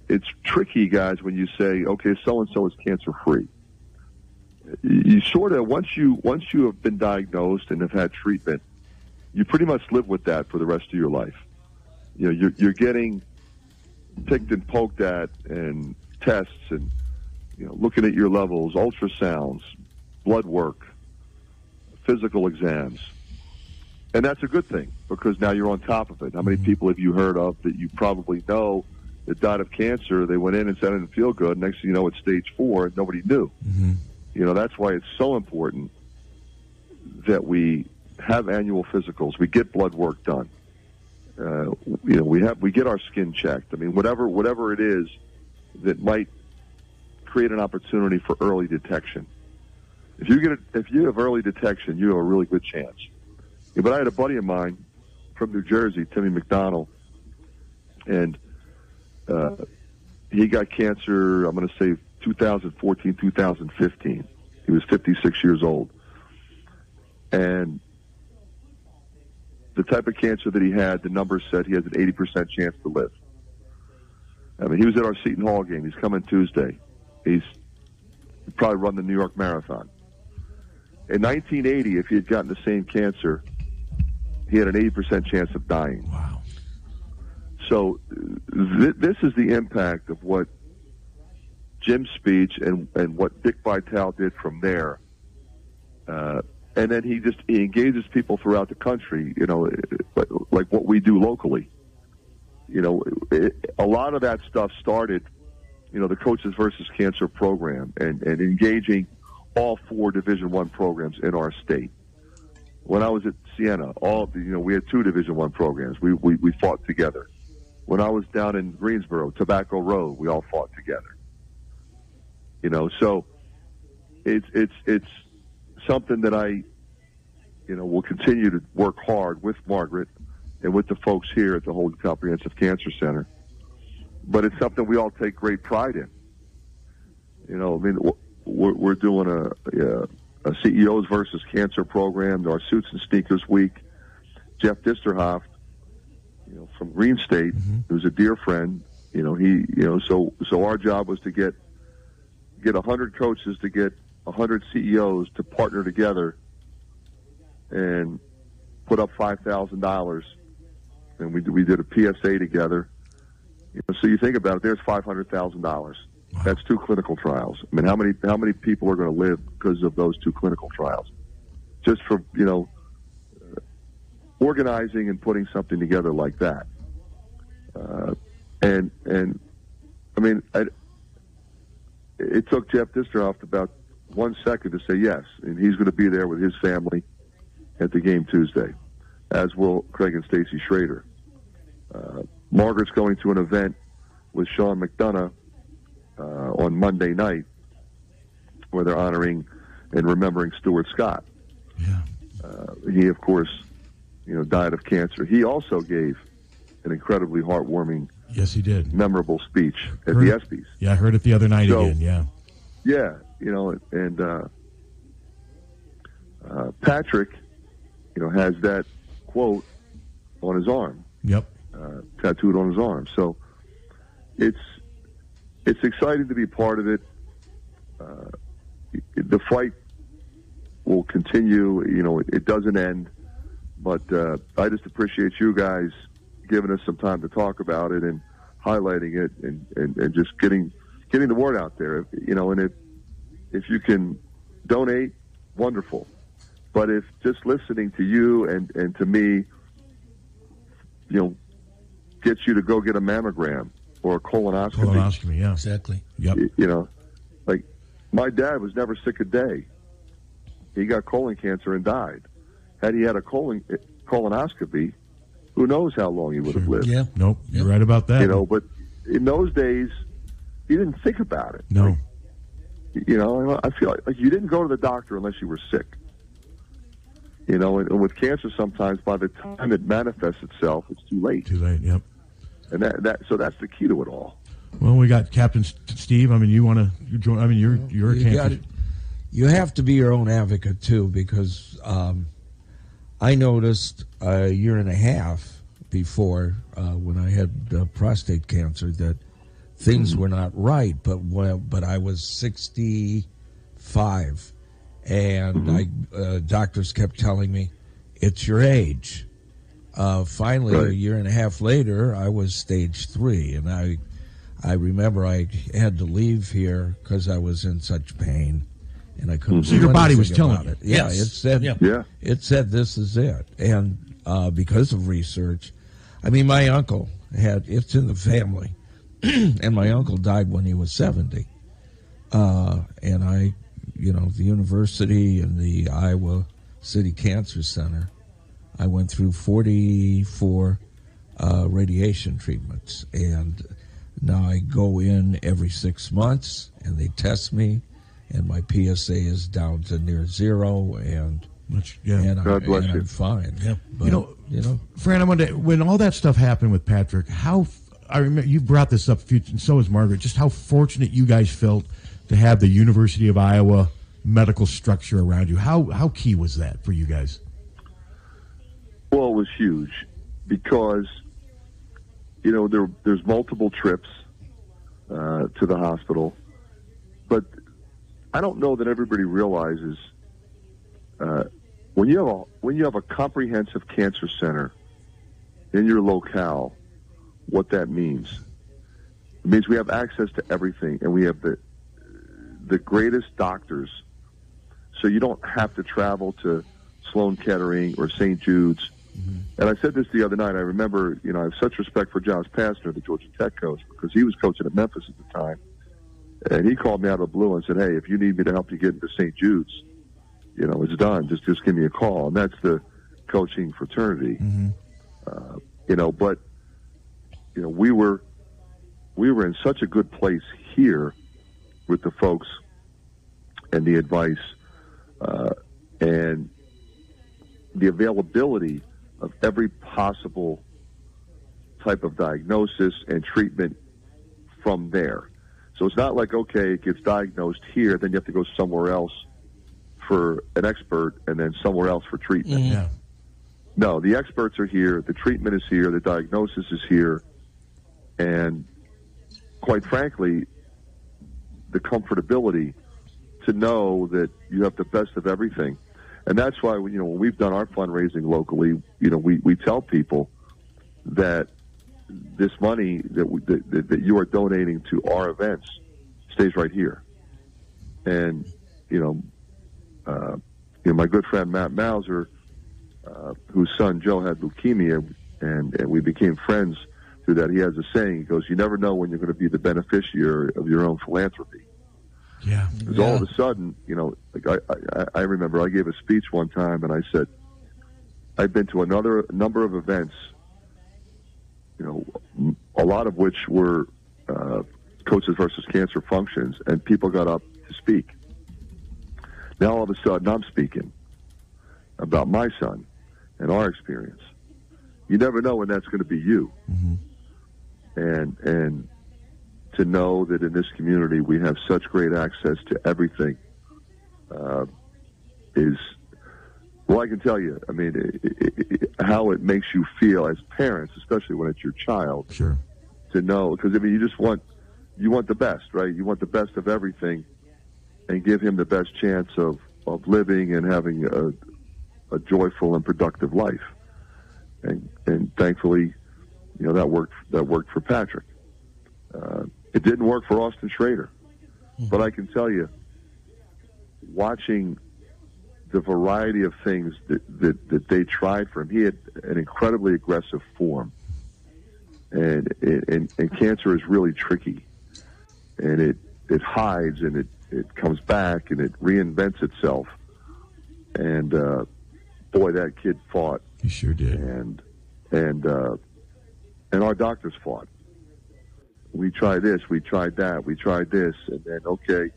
it's tricky, guys, when you say, okay, so and so is cancer free. You sort of once you once you have been diagnosed and have had treatment, you pretty much live with that for the rest of your life. You know, you're you're getting picked and poked at and tests and you know looking at your levels, ultrasounds, blood work, physical exams. And that's a good thing because now you're on top of it. How many mm-hmm. people have you heard of that you probably know that died of cancer? They went in and said it didn't feel good. Next thing you know, it's stage four, and nobody knew. Mm-hmm. You know, that's why it's so important that we have annual physicals. We get blood work done. Uh, you know, we have we get our skin checked. I mean, whatever whatever it is that might create an opportunity for early detection. If you get a, if you have early detection, you have a really good chance. Yeah, but I had a buddy of mine from New Jersey, Timmy McDonald, and uh, he got cancer. I'm going to say 2014, 2015. He was 56 years old, and the type of cancer that he had, the numbers said he has an 80% chance to live. I mean, he was at our Seton Hall game. He's coming Tuesday. He's probably run the New York Marathon. In 1980, if he had gotten the same cancer, he had an 80% chance of dying. Wow. So th- this is the impact of what Jim's speech and, and what Dick Vitale did from there. Uh, and then he just he engages people throughout the country, you know, like- what we do locally. You know, it, a lot of that stuff started, you know, the Coaches versus Cancer program and, and engaging all four Division One programs in our state. When I was at Siena, all you know, we had two Division One programs. We, we we fought together. When I was down in Greensboro, Tobacco Road, we all fought together. You know, so it's it's it's something that I, you know, will continue to work hard with Margaret and with the folks here at the Holden Comprehensive Cancer Center. But it's something we all take great pride in. You know, I mean, we're, we're doing a, a, a CEOs versus Cancer program, our Suits and Sneakers Week, Jeff Disterhoft, you know, from Green State, mm-hmm. who's a dear friend. You know, he, you know, so so our job was to get get a hundred coaches to get a hundred CEOs to partner together and put up five thousand dollars, and we we did a PSA together. You know, so you think about it, there's five hundred thousand dollars. That's two clinical trials. I mean, how many how many people are going to live because of those two clinical trials? Just for you know, uh, organizing and putting something together like that. Uh, and and I mean, I, it took Jeff Disterhoft about one second to say yes, and he's going to be there with his family at the game Tuesday, as will Craig and Stacy Schrader. Uh, Margaret's going to an event with Sean McDonough uh, on Monday night, where they're honoring and remembering Stuart Scott. Yeah. Uh, he, of course, you know, died of cancer. He also gave an incredibly heartwarming, Yes, he did. memorable speech at Heard the ESPYS. Yeah, I heard it the other night So- again. Yeah. Yeah, you know, and uh, uh, Patrick, you know, has that quote on his arm, Yep. uh, tattooed on his arm. So it's it's exciting to be part of it. Uh, the fight will continue. You know, it, it doesn't end. But uh, I just appreciate you guys giving us some time to talk about it and highlighting it and, and, and just getting getting the word out there. You know, and if if you can donate, wonderful. But if just listening to you and, and to me, you know, gets you to go get a mammogram or a colonoscopy. Colonoscopy, yeah. Exactly. Yep. You know, like my dad was never sick a day. He got colon cancer and died. Had he had a colon eh, colonoscopy, who knows how long he would have lived. Yeah. Nope. You're right about that. You know, but in those days, you didn't think about it. no. You know, I feel like, like you didn't go to the doctor unless you were sick. You know, and, and with cancer, sometimes by the time it manifests itself, it's too late. Too late. Yep. And that, that so that's the key to it all. Well, we got Captain Steve. I mean, you want to join? I mean, you're you're a you, cancer. gotta- you have to be your own advocate too, because um, I noticed a year and a half before uh, when I had uh, prostate cancer that things were not right. But when, but I was sixty five, and I uh, doctors kept telling me it's your age. Uh, finally, a year and a half later, I was stage three, and I, I remember I had to leave here because I was in such pain, and I couldn't. So do your body was telling about you. it. Yeah, Yes. it said. Yeah. Yeah. It said this is it, and uh, because of research, I mean, my uncle had it's in the family, and my uncle died when he was seventy, uh, and I, you know, the university and the Iowa City Cancer Center, I went through forty four uh, radiation treatments, and now I go in every six months, and they test me, and my PSA is down to near zero, and Which, yeah. and, God I, bless and you. I'm fine. Yeah. But, You know- you know, Fran, I wonder when all that stuff happened with Patrick. How f- I remember you brought this up, and so has Margaret. Just how fortunate you guys felt to have the University of Iowa medical structure around you. How how key was that for you guys? Well, it was huge because you know there there's multiple trips uh, to the hospital, but I don't know that everybody realizes uh, when you have a when you have a comprehensive cancer center in your locale, what that means. It means we have access to everything, and we have the the greatest doctors. So you don't have to travel to Sloan Kettering or St. Jude's. And I said this the other night. I remember, you know, I have such respect for Josh Pastner, the Georgia Tech coach, because he was coaching at Memphis at the time. And he called me out of the blue and said, "Hey, if you need me to help you get into St. Jude's, you know, it's done. Just just give me a call." And that's the coaching fraternity. Uh, you know, but you know, we were we were in such a good place here with the folks and the advice uh, and the availability of every possible type of diagnosis and treatment from there. So it's not like okay, it gets diagnosed here, then you have to go somewhere else for an expert, and then somewhere else for treatment. Yeah. no, the experts are here, the treatment is here, the diagnosis is here, and quite frankly, the comfortability to know that you have the best of everything. And that's why, you know, when we've done our fundraising locally, you know, we, we tell people that this money that, we, that, that you are donating to our events stays right here. And, you know, uh, you know, my good friend Matt Mauser, uh, whose son Joe had leukemia, and, and we became friends through that. He has a saying. He goes, "You never know when you're going to be the beneficiary of your own philanthropy." Yeah. Because all of a sudden, you know, like I, I, I remember I gave a speech one time, and I said, "I've been to another number of events, you know, a lot of which were uh, coaches versus cancer functions, and people got up to speak. Now all of a sudden, I'm speaking about my son and our experience. You never know when that's going to be you, and and to know that in this community we have such great access to everything uh, is well, I can tell you. I mean, it, it, it, how it makes you feel as parents, especially when it's your child. Sure. To know, because I mean, you just want you want the best, right? You want the best of everything, and give him the best chance of of living and having a a joyful and productive life. And and thankfully, you know that worked that worked for Patrick. Uh, it didn't work for Austin Schrader, but I can tell you, watching the variety of things that, that, that they tried for him. He had an incredibly aggressive form, and and, and cancer is really tricky, and it it hides and it it comes back and it reinvents itself, and uh, boy, that kid fought. He sure did, and and uh, and our doctors fought. We tried this, we tried that, we tried this, and then okay,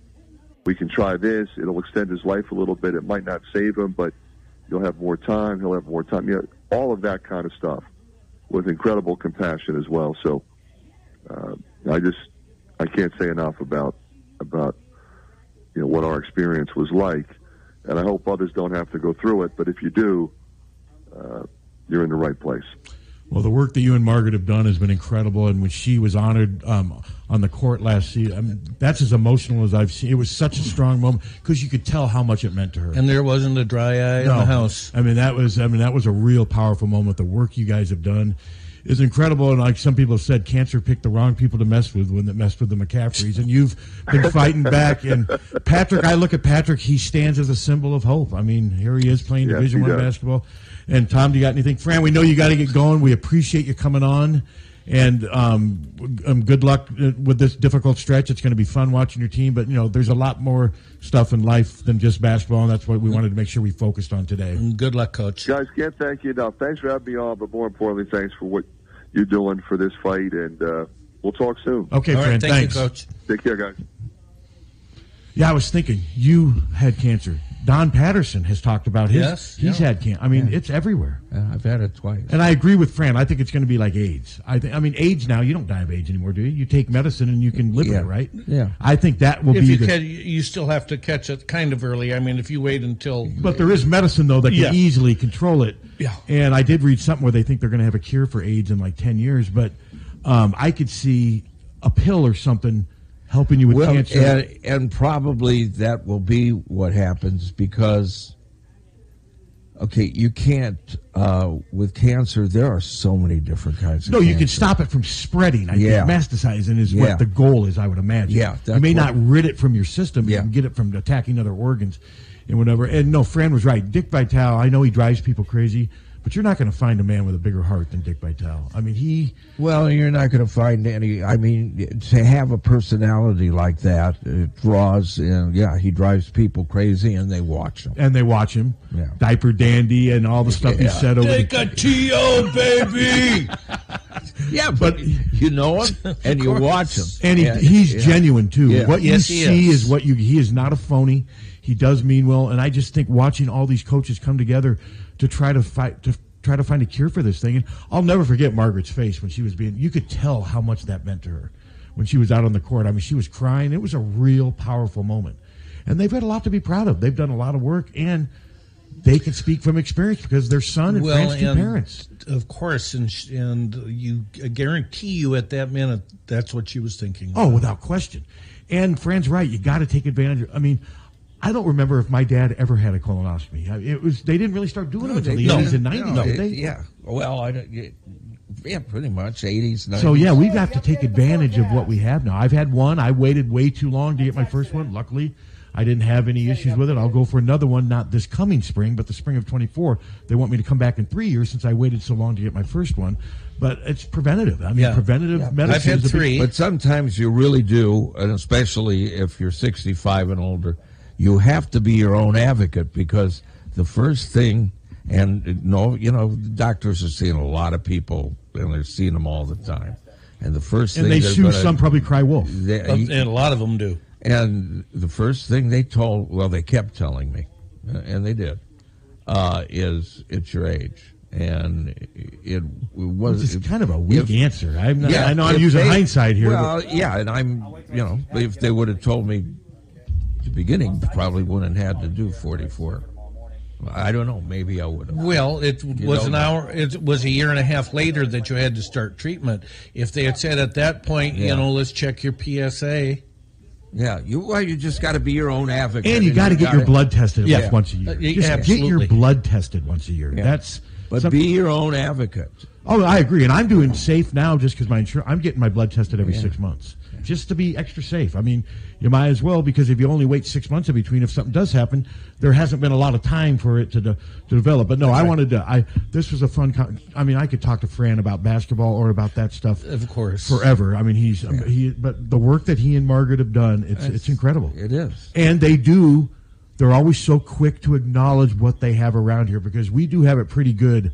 we can try this. It'll extend his life a little bit. It might not save him, but you'll have more time. He'll have more time. You know, all of that kind of stuff with incredible compassion as well. So uh, I just I can't say enough about about you know what our experience was like, and I hope others don't have to go through it. But if you do, uh, you're in the right place. Well, the work that you and Margaret have done has been incredible, and when she was honored um, on the court last season, I mean, that's as emotional as I've seen. It was such a strong moment because you could tell how much it meant to her. And there wasn't a dry eye in the house. I mean, that was I mean that was a real powerful moment. The work you guys have done is incredible, and like some people have said, cancer picked the wrong people to mess with when it messed with the McCaffreys, and you've been fighting back. And Patrick, I look at Patrick; he stands as a symbol of hope. I mean, here he is playing Yes, Division One basketball. And Tom, do you got anything? Fran, we know you got to get going. We appreciate you coming on. And um, um, good luck uh, with this difficult stretch. It's going to be fun watching your team, but you know there's a lot more stuff in life than just basketball, and that's what we wanted to make sure we focused on today. Good luck, coach. Guys, can't thank you enough. Thanks for having me on, but more importantly, thanks for what you're doing for this fight, and uh, we'll talk soon. Okay, All right, Fran, thank you, thanks. Coach. Take care, guys. Yeah, I was thinking you had cancer. Don Patterson has talked about his. Yes, he's yeah. had cancer. I mean, Yeah. it's everywhere. I've had it twice. And I agree with Fran. I think it's going to be like AIDS. I think. I mean, AIDS now. You don't die of AIDS anymore, do you? You take medicine and you can live Yeah. it, right? Yeah. I think that will if be you the. catch, you still have to catch it kind of early. I mean, if you wait until. but there is medicine though that can Yeah. easily control it. Yeah. And I did read something where they think they're going to have a cure for AIDS in like ten years, but um, I could see a pill or something helping you with well, cancer. and, and probably that will be what happens because, okay, you can't uh, with cancer. There are so many different kinds of. No, you can stop it from spreading. I Yeah. think metastasizing is Yeah. what the goal is. I would imagine. Yeah, you may not rid it from your system. but You Yeah. can get it from attacking other organs and whatever. And no, Fran was right. Dick Vitale. I know he drives people crazy, but you're not going to find a man with a bigger heart than Dick Vitale. I mean, he. Well, you're not going to find any. I mean, to have a personality like that, it draws. And yeah, he drives people crazy, and they watch him. And they watch him, Yeah. diaper dandy, and all the stuff he Yeah. said over. Take the, a TO, baby! Yeah, but you know him and you watch him, and he, Yeah, he's yeah. genuine too. Yeah. What you he see is. is. what you. He is not a phony. He does mean well, and I just think watching all these coaches come together to try to fight to try to find a cure for this thing. And I'll never forget Margaret's face when she was being. You could tell how much that meant to her when she was out on the court. I mean, she was crying. It was a real powerful moment, and they've had a lot to be proud of. They've done a lot of work and. They can speak from experience because their son and friends two and parents. Of course, and sh- and you I guarantee you at that minute that's what she was thinking. Oh, without question. And Fran's right. You got to take advantage. Of, I mean, I don't remember if my dad ever had a colonoscopy. It was they didn't really start doing them until the No, eighties and nineties. no, did they? yeah. Well, I don't. y- Yeah, pretty much eighties. So yeah, we have got to take advantage of what we have now. I've had one. I waited way too long to get my first one. Luckily, I didn't have any issues with it. I'll go for another one, not this coming spring, but the spring of 24. They want me to come back in three years since I waited so long to get my first one. But it's preventative. I mean, preventative medicine. is a big- But sometimes you really do, and especially if you're 65 and older, you have to be your own advocate because the first thing, and no, you know, doctors are seeing a lot of people, and they're seeing them all the time. And the first And thing they they're sue gonna- some, probably cry wolf. they- and a lot of them do. And the first thing they told, well, they kept telling me, uh, and they did, uh, is it's your age. And it was Which is kind of a weak if- answer. I'm not, I know I'm using they- hindsight here. Well, but- yeah, and I'm, you know, if they would have told me at the beginning, probably wouldn't have had to do 44. I don't know. Maybe I would have. Well, it You was an know. hour. It was a year and a half later that you had to start treatment. If they had said at that point, Yeah. you know, let's check your PSA. Yeah, you well, you just got to be your own advocate, And you got to get your gotta- blood tested Yeah. once a year. Yeah, Just get your blood tested once a year. Yeah. That's But some- be your own advocate. Oh, I agree, and I'm doing safe now just because my insurance. I'm getting my blood tested every six months, just to be extra safe. I mean, you might as well because if you only wait six months in between, if something does happen, there hasn't been a lot of time for it to de- to develop. But no, I wanted to. I this was a fun. Con- I mean, I could talk to Fran about basketball or about that stuff, Of course. forever. I mean, he's he. But the work that he and Margaret have done, it's It's- it's incredible. It is. And they do, they're always so quick to acknowledge what they have around here because we do have it pretty good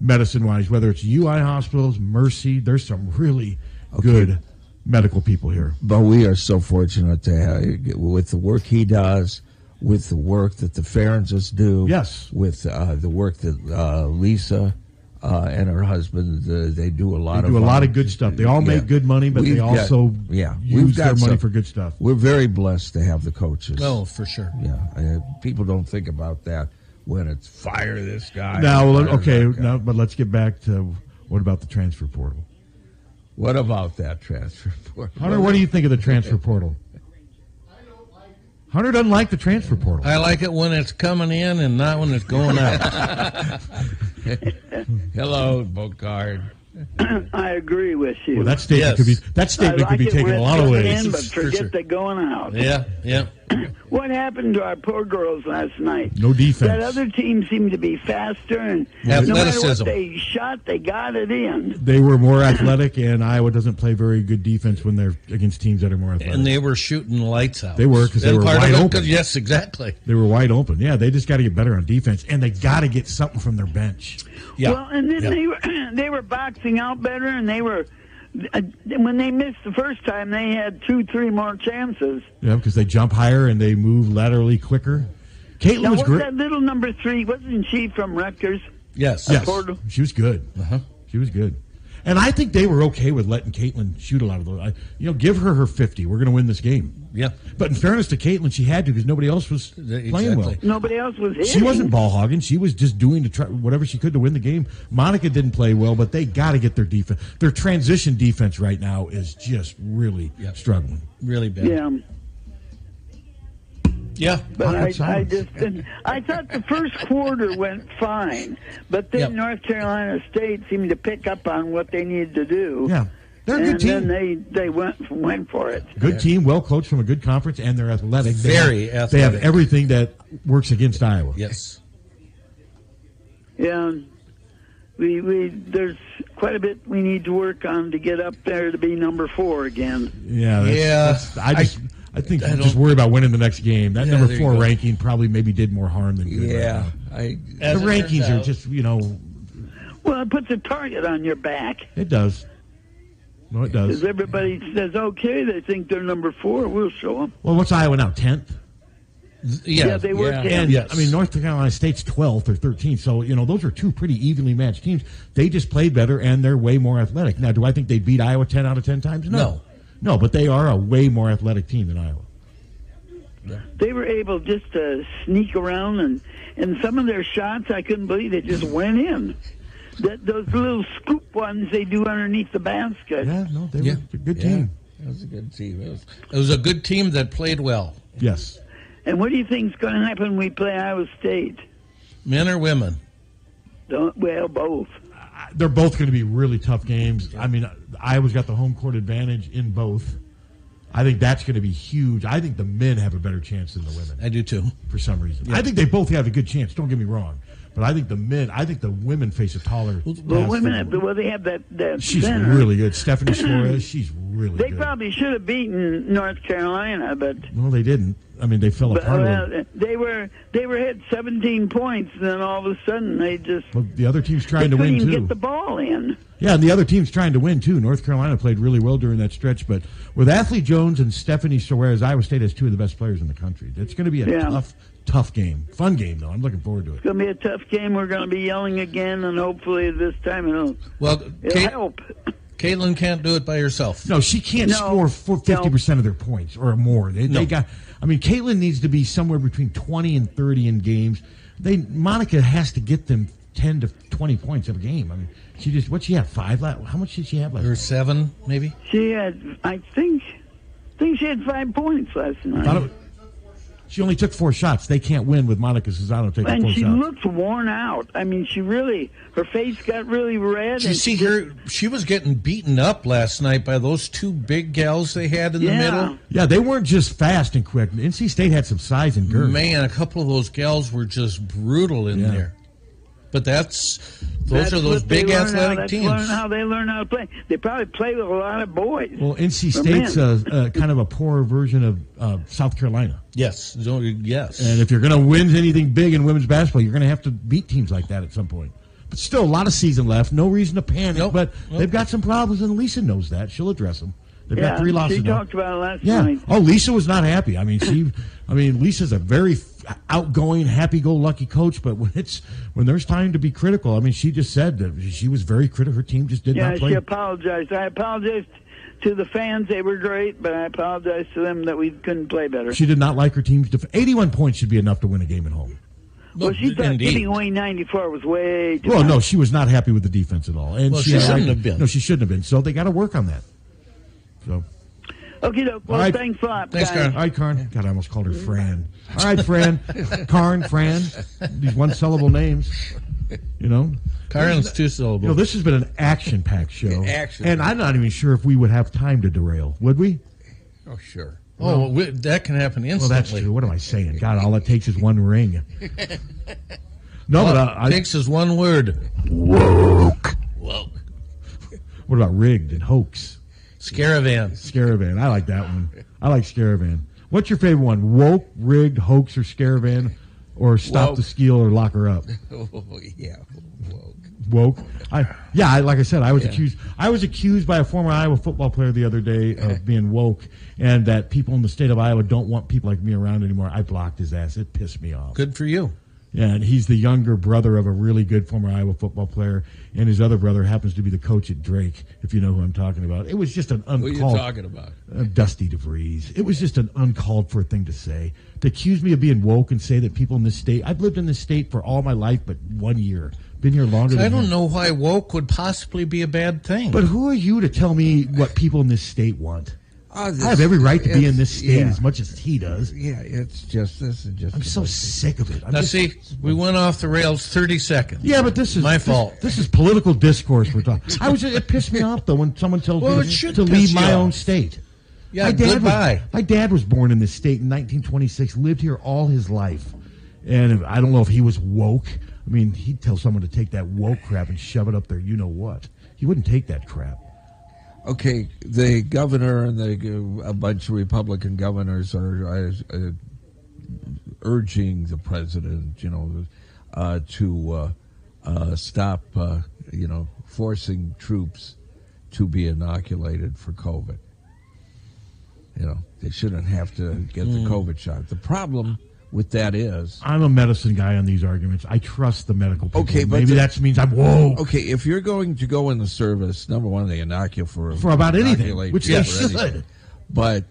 medicine wise, whether it's UI hospitals, Mercy, there's some really good medical people here. But we are so fortunate to have, with the work he does, with the work that the Ferentzes do. Yes. With uh, the work that uh, Lisa uh, and her husband, uh, they do a lot They of do a lot of good stuff. They all make good money, but they We've got- also yeah, use we've got their money some- for good stuff. We're very blessed to have the coaches. Oh, for sure. Yeah, uh, people don't think about that when it's fire this guy. Now, okay, guy. now, but let's get back to what about the transfer portal? What about that transfer portal? Hunter, what do you think of the transfer portal? Hunter doesn't like the transfer portal. I like it when it's coming in and not when it's going out. Hello, Bocard. I agree with you. Well, that statement could be that statement I could be taken a lot of coming ways. In, but forget sure. the going out. yeah, yeah. What happened to our poor girls last night? No defense. That other team seemed to be faster, and no matter what they shot, they got it in. They were more athletic, and Iowa doesn't play very good defense when they're against teams that are more athletic. And they were shooting lights out. They were because they were wide it, open. 'cause- Yes, exactly. They were wide open. Yeah, they just got to get better on defense, and they got to get something from their bench. Yeah. Well, and then they were they were boxing out better, and they were when they missed the first time, they had two, three more chances. Yeah, because they jump higher and they move laterally quicker. Caitlin now, was what's great. that little number three? Wasn't she from Rutgers? Yes. Yes, Portal? she was good. Uh-huh. She was good. And I think they were okay with letting Caitlin shoot a lot of those. I, you know, give her her 50. We're going to win this game. Yeah. But in fairness to Caitlin, she had to because nobody else was playing well. Nobody else was hitting. She wasn't ball hogging. She was just doing to try, whatever she could to win the game. Monica didn't play well, but they got to get their defense. Their transition defense right now is just really struggling. Really bad. Yeah. Yeah. But I, I just didn't, I thought the first quarter went fine, but then Yep. North Carolina State seemed to pick up on what they needed to do. Yeah. They're a good and team. then they they went went for it. Good team, well coached from a good conference, and they're athletic. They Very have, They have everything that works against Iowa. Yes. Yeah. We we there's quite a bit we need to work on to get up there to be number four again. Yeah, that's, Yeah. that's- I just, I, think I you just worry about winning the next game. That Yeah, number four ranking probably maybe did more harm than good. Yeah, right I. now. As the rankings are out- just you know Well, it puts a target on your back. it does. No, it does. Because everybody says, okay, they think they're number four, we'll show them. Well, what's Iowa now? Tenth. Yeah, they were yeah. And Yes. I mean, North Carolina State's 12th or 13th. So, you know, those are two pretty evenly matched teams. They just played better and they're way more athletic. Now, do I think they beat Iowa 10 out of 10 times? No. No. No, but they are a way more athletic team than Iowa. they were able just to sneak around and and some of their shots I couldn't believe they just went in. That those little scoop ones they do underneath the basket. Yeah, no, they Yeah. were a good Yeah. team. That was a good team. It was- It was a good team that played well. Yes. And what do you think's going to happen when we play Iowa State? Men or women? Don't, well, both. They're both going to be really tough games. I mean, Iowa's got the home court advantage in both. I think that's going to be huge. I think the men have a better chance than the women. I do too. For some reason, Yeah. I think they both have a good chance. Don't get me wrong, but I think the men. I think the women face a taller. Well, path women, have, well, they have that. that She's center. really good. Stephanie Suarez. She's really good. They good. probably should have beaten North Carolina, but no, they didn't. I mean, they fell but, apart. uh, they were they were hit 17 points, and then all of a sudden they just Well, the other team's trying to win too. get the ball in. Yeah, and the other team's trying to win too. North Carolina played really well during that stretch, but with Ashley Joens and Stephanie Soares, Iowa State has two of the best players in the country. It's going to be a Yeah. tough, tough game. Fun game though. I'm looking forward to it. It's going to be a tough game. We're going to be yelling again, and hopefully this time it'll, Well, it'll Kate- help. Caitlin can't do it by herself. No, she can't No. score fifty percent of their points or more. They, No. they got. I mean, Caitlin needs to be somewhere between twenty and thirty in games. They Monica has to get them ten to twenty points of a game. I mean, she just what she had five. la- How much did she have last? Or seven, maybe. She had, I think, I think she had five points last night. Thought it- she only took four shots. They can't win with Monica Czinano taking and four she shots. looked worn out. I mean, she really, her face got really red. Did you see she her? She was getting beaten up last night by those two big gals they had in the middle. Yeah, they weren't just fast and quick. NC State had some size and girth. Man, a couple of those gals were just brutal in Yeah. there. But that's those That's are those big learn how- athletic that's teams. Learn how they learn how to play. They probably play with a lot of boys. Well, NC State's men. uh, uh, kind of a poorer version of uh, South Carolina. Yes, yes. And if you're going to win anything big in women's basketball, you're going to have to beat teams like that at some point. But still, a lot of season left. No reason to panic. but Nope. they've got some problems, and Lisa knows that. She'll address them. They've yeah, got three losses. She talked about it last Yeah. night. Oh, Lisa was not happy. I mean, she. I mean, Lisa's a very outgoing, happy-go-lucky coach, but when it's when there's time to be critical, I mean, she just said that she was very critical. Her team just did yeah, not play. Yeah, she apologized. I apologized to the fans. They were great, but I apologized to them that we couldn't play better. She did not like her team's def- 81 points should be enough to win a game at home. well, she thought Indeed. giving away 94 was way too Well, much. no, she was not happy with the defense at all, and Well, she had a shouldn't right- have been. No, she shouldn't have been. So they got to work on that. So, Okay, doke. Well, All right. thanks a lot, Thanks, guys. Karen. all right, Karn. God, I almost called her Fran. All right, Fran, Karn, Fran. These one syllable names. You know, Karen's two syllables. you know, this has been an action-packed show, Action. and I'm not even sure if we would have time to derail. Would we? Oh, sure. oh, we, that can happen instantly. Well, that's true. What am I saying? God, all it takes is one ring. No, but All uh, I, it takes is one word. woke. Whoa. What about rigged and hoax? Scaravan. Scaravan. I like that one. I like Scaravan. What's your favorite one? Woke, rigged, hoax, or Scaravan? Or stop Woke. the steal or lock her up? Oh, yeah. woke. Woke. I yeah. I, like I said, I was Yeah. accused. I was accused by a former Iowa football player the other day of being woke, and that people in the state of Iowa don't want people like me around anymore. I blocked his ass. It pissed me off. Good for you. And he's the younger brother of a really good former Iowa football player, and his other brother happens to be the coach at Drake. If you know who I'm talking about, it was just an uncalled. What are you talking about? uh, Dusty DeVries. It was just an uncalled for thing to say. To accuse me of being woke and say that people in this state, I've lived in this state for all my life, but one year. Been here longer than I don't him. know why woke would possibly be a bad thing. But who are you to tell me what people in this state want? Oh, this- I have every right to be in this state yeah. as much as he does. Yeah, it's just this is just. I'm so sick of it. I'm now, just- see, we went off the rails 30 seconds. Yeah, but this is My this- fault. This, is political discourse we're talking. I was it pissed me off though when someone tells Well, me to, should to piss leave my off. own state. Yeah, my dad goodbye. Was, my dad was born in this state in 1926, lived here all his life, and I don't know if he was woke. I mean, he'd tell someone to take that woke crap and shove it up there. You know what? He wouldn't take that crap. Okay, the governor and the a bunch of Republican governors are uh, uh, urging the president, you know, uh, to uh, uh, stop, uh, you know, forcing troops to be inoculated for COVID. You know, they shouldn't have to get the Mm. COVID shot. The problem with that is I'm a medicine guy on these arguments. I trust the medical people. Okay, but maybe the- that means I'm woke. Okay, if you're going to go in the service, number one, they inoculate for For about anything, which they for anything. should. But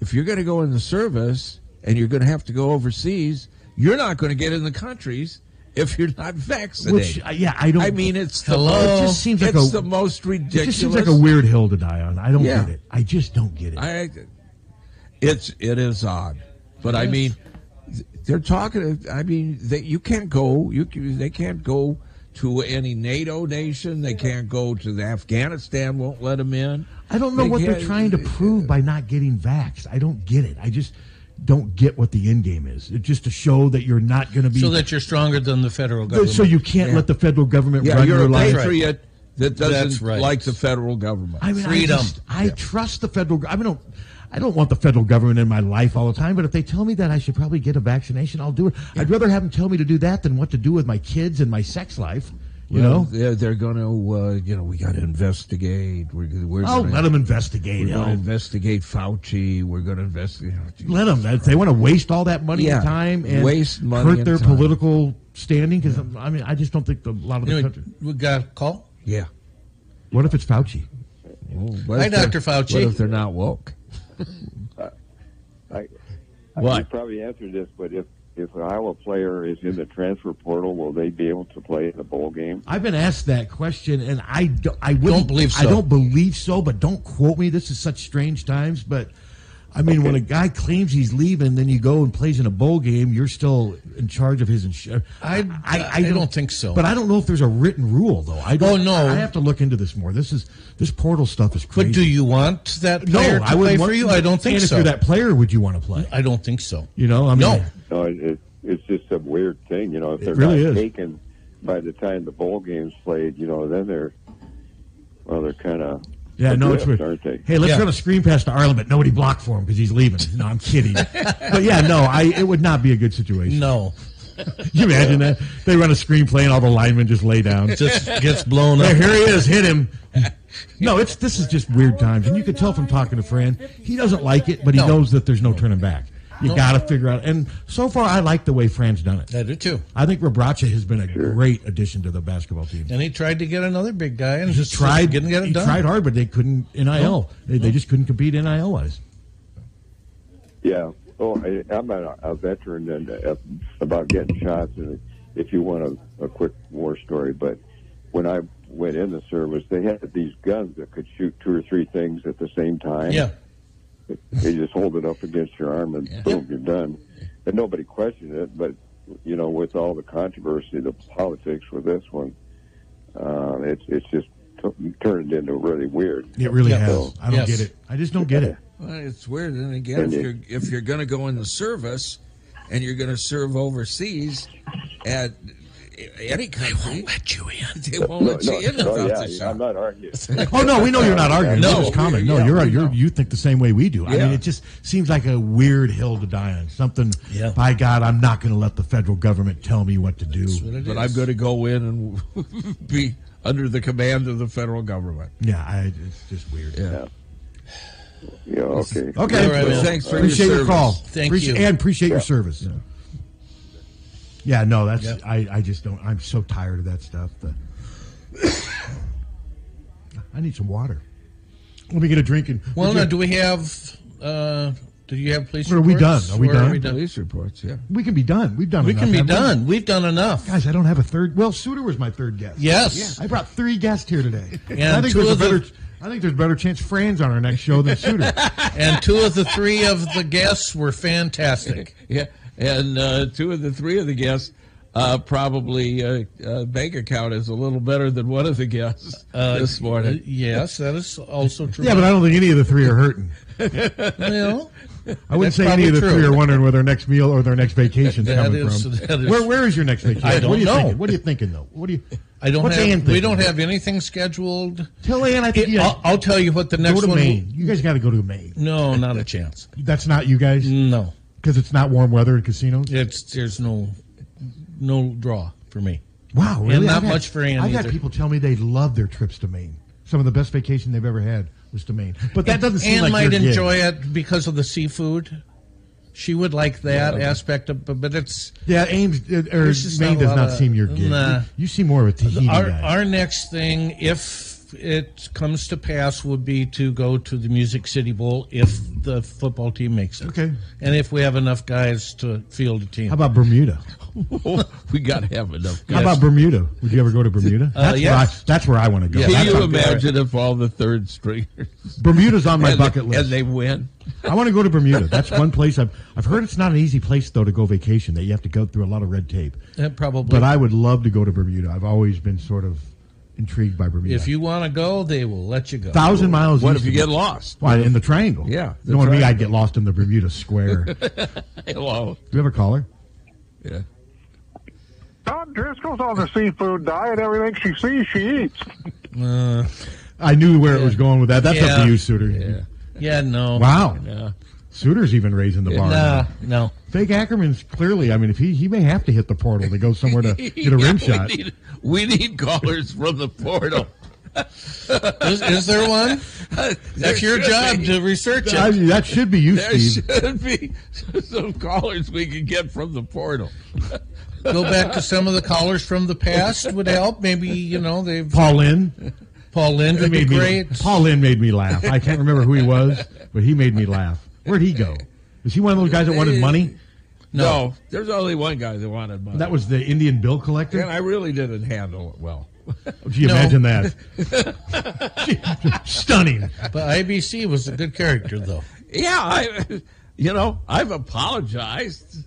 if you're going to go in the service, and you're going to have to go overseas, you're not going to get in the countries if you're not vaccinated. Which, uh, yeah, I don't. I mean, it's the, Hello? It just seems like a- the most It just seems like a weird hill to die on. I don't Yeah. get it. I just don't get it. I, it's it is odd, but I mean, they're talking. I mean, they, you can't go. You can- they can't go to any NATO nation. They can't go to the Afghanistan. Won't let them in. I don't know They what they're trying to uh, prove by not getting vaxxed. I don't get it. I just don't get what the end game is. It's just to show that you're not going to be so that you're stronger than the federal government. so you can't Yeah. let the federal government Yeah, run you're your a life. patriot that doesn't right. like the federal government. I mean, I, just, I trust the federal. go- I mean, I don't, want the federal government in my life all the time. But if they tell me that I should probably get a vaccination, I'll do it. I'd rather have them tell me to do that than what to do with my kids and my sex life. You Well, know. they're, they're going to, uh, you know, we got to investigate. We're, we're Oh, gonna, let 'em investigate, We're going to hell. investigate Fauci. We're going to investigate. Let them. If they want to waste all that money Yeah, and time and waste money hurt and their time. political standing, because I mean, I just don't think the, a lot of the Anyway, country. we got a call. Yeah. What if it's Fauci? What Hi, Dr. Fauci. What if they're not woke? I, What? You probably answered this, but if if an Iowa player is in the transfer portal, will they be able to play in the bowl game? I've been asked that question, and I don't, I Don't believe I don't believe so, but don't quote me. This is such strange times, but I mean, when a guy claims he's leaving, then you go and plays in a bowl game, you're still in charge of his insurance. I- I don't think so. But I don't know if there's a written rule, though. I don't, Oh, no. I have to look into this more. This is this portal stuff is crazy. But do you want that No, to I play wouldn't for want- you? I don't think and so. if you're that player, would you want to play? I don't think so. You know, I mean, No. No, it, it, it's just a weird thing, you know. If they're really not is. taken by the time the bowl game's played, you know, then they're well, they're kind of Yeah, no, it's weird. aren't they? Hey, let's Yeah. run a screen pass to Arland, but nobody blocked for him because he's leaving. No, I'm kidding. but yeah, no, I it would not be a good situation. No. You imagine that? They run a screenplay and all the linemen just lay down. Just gets blown up. There, here he is, hit him. No, it's this is just weird times, and you can tell from talking to Fran, he doesn't like it, but he No. knows that there's no turning back. You No. got to figure out. And so far, I like the way Fran's done it. I do too. I think Rebraca has been a great addition to the basketball team. And he tried to get another big guy and He just tried, didn't get it he done. tried hard, but they couldn't NIL. They, they just couldn't compete NIL wise. Yeah. Oh, I, I'm a, a veteran and uh, about getting shots. And if you want a, a quick war story, but when I went in the service, they had these guns that could shoot two or three things at the same time. Yeah. They just hold it up against your arm and boom, you're done. And nobody questioned it, but you know, with all the controversy, the politics with this one, uh, it's it's just t- turned into really weird. It really So- has. I don't Yes. get it. I just don't get it. Well, it's weird. And again, if it- you're if you're going to go in the service and you're going to serve overseas at any country, they won't let you in. They won't No, let no, you in no, without yeah, the. I'm not arguing. Oh no, we know you're not arguing. No, No, it's common. No, yeah, you're we you're you think the same way we do. I mean, it just seems like a weird hill to die on. Something. Yeah. By God, I'm not going to let the federal government tell me what to do. what But is. I'm going to go in and be under the command of the federal government. Yeah, I, it's just weird. Yeah. Yeah, okay. Okay. All right, man. Thanks for appreciate your your, call. Thank Appreciate- you. and appreciate your service. Yeah. No, that's Yep. I, I just don't. I'm so tired of that stuff. The, I need some water. Let me get a drink and. Well, would now, you- do we have? Uh, do you have police? Reports? Are we reports? done? Are we done? Police reports, yeah. we can be done. We've done. We enough, can be haven't we? done. We've done enough. Guys, I don't have a third. Well, Suter was my third guest. Yes. I brought three guests here today. And I think two there's a of the- better. I think there's a better chance Fran's on our next show than Suter. And two of the three of the guests were fantastic. Yeah, and uh, two of the three of the guests uh, probably uh, uh, bank account is a little better than one of the guests Uh, this morning. yes, that is also true. yeah, but I don't think any of the three are hurting. well, I wouldn't say any of the probably three are wondering where their next meal or their next vacation is coming is- from. where Where is your next vacation? I don't what are you know. Thinking? What are you thinking though? What do you? I don't What's have. Ann we don't have anything scheduled. Tell Ann. I think It- you I'll, I'll tell you what the next go to one. Maine. You guys got to go to Maine. No, not a chance. That's not you guys No, because it's not warm weather in casinos. it's there's no no draw for me. Wow, really? And not I've had- much for Ann I've either. had people tell me they love their trips to Maine. Some of the best vacation they've ever had was to Maine. But that doesn't seem Ann like might your gig. enjoy it because of the seafood. She would like that aspect of, but, but it's Yeah, Ames uh, or Maine not does not of- seem your gig. Nah. You, you seem more of a Tahiti our guy. our next thing. If it comes to pass, would be to go to the Music City Bowl if the football team makes it. Okay. And if we have enough guys to field a team. How about Bermuda? we got to have enough. How about Bermuda? Would you ever go to Bermuda? Uh, That's, yes. where, I, that's where I want to go. Can That's you imagine if all the third stringers Bermuda's on my and, bucket list. and they win? I want to go to Bermuda. That's one place I've I've heard it's not an easy place though to go vacation. That you have to go through a lot of red tape. Uh, probably. But I would love to go to Bermuda. I've always been sort of intrigued by Bermuda. If you want to go, they will let you go. thousand miles. What east if you of- get lost? Why in the triangle? Yeah, the You know what I mean? I'd get lost in the Bermuda Square. Hello. Do Hello. you have a caller? Yeah. Don Driscoll's on the seafood diet. Everything she sees, she eats. Uh, I knew where it was going with that. That's up Yeah. to you, Suter. Yeah. yeah, no. Wow. Yeah. Suter's even raising the bar. Nah, no. Fake Ackerman's clearly. I mean, if he he may have to hit the portal to go somewhere to get a Yeah, rim we shot. Need- We need callers from the portal. Is, is there one? There That's your job be. to research I it. mean, that should be you, There Steve. should be some callers we can get from the portal. Go back to some of the callers from the past would help. Maybe you know they've Paul Lynn. Paul Lynn He would be made me- great. Paul Lynn made me laugh. I can't remember who he was, but he made me laugh. Where'd he go? Was he one of those guys that wanted money? No. there's only one guy that wanted money. That was the Indian bill collector. and I really didn't handle it well. Oh, gee, No. imagine that. Stunning. But IBC was a good character, though. Yeah, I, you know, I've apologized.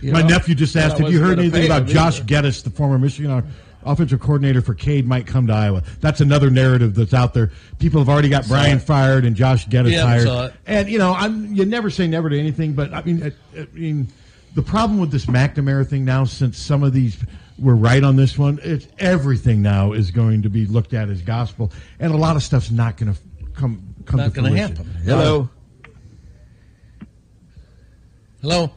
You My know, nephew just asked I if you heard anything about Josh either. Gattis, the former Michigan offensive coordinator for Cade, might come to Iowa. That's another narrative that's out there. People have already got Brian fired and Josh Gattis Yeah, hired. And you know, I'm you never say never to anything, but I mean, I, I mean, the problem with this McNamara thing now, since some of these were right on this one, it's everything now is going to be looked at as gospel, and a lot of stuff's not going to come come Not to gonna happen. Hello. Hello.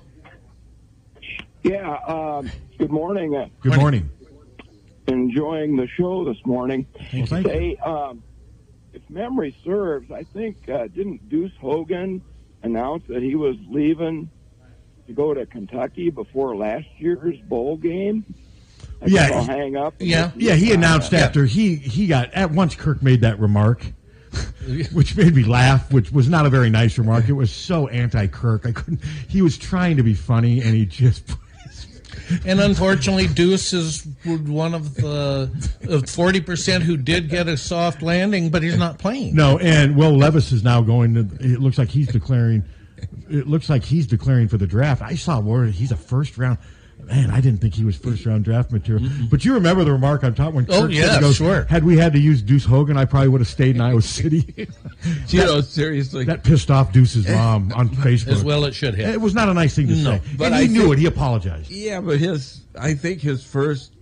Yeah. Um, good morning. Uh, Good morning. enjoying the show this morning. Well, thank you. Say, um, if memory serves, I think uh, didn't Deuce Hogan announce that he was leaving to go to Kentucky before last year's bowl game? I Yeah. guess hang up. and Yeah. Yeah, he that. announced after he he got at once. Kirk made that remark, which made me laugh. Which was not a very nice remark. It was so anti-Kirk. I couldn't. He was trying to be funny, and he just. And unfortunately, Deuce is one of the forty percent who did get a soft landing, but he's not playing. No, and Will Levis is now going to. It looks like he's declaring. It looks like he's declaring for the draft. I saw word he's a first round. Man, I didn't think he was first round draft material. Mm-hmm. But you remember the remark I'm talking when Oh, Kirk said, yeah, goes, sure. Had we had to use Deuce Hogan, I probably would have stayed in Iowa City. You know, seriously. That pissed off Deuce's mom on Facebook. As well, it should have. It was not a nice thing to No, say. but and he I knew think- it. He apologized. Yeah, but his, I think his first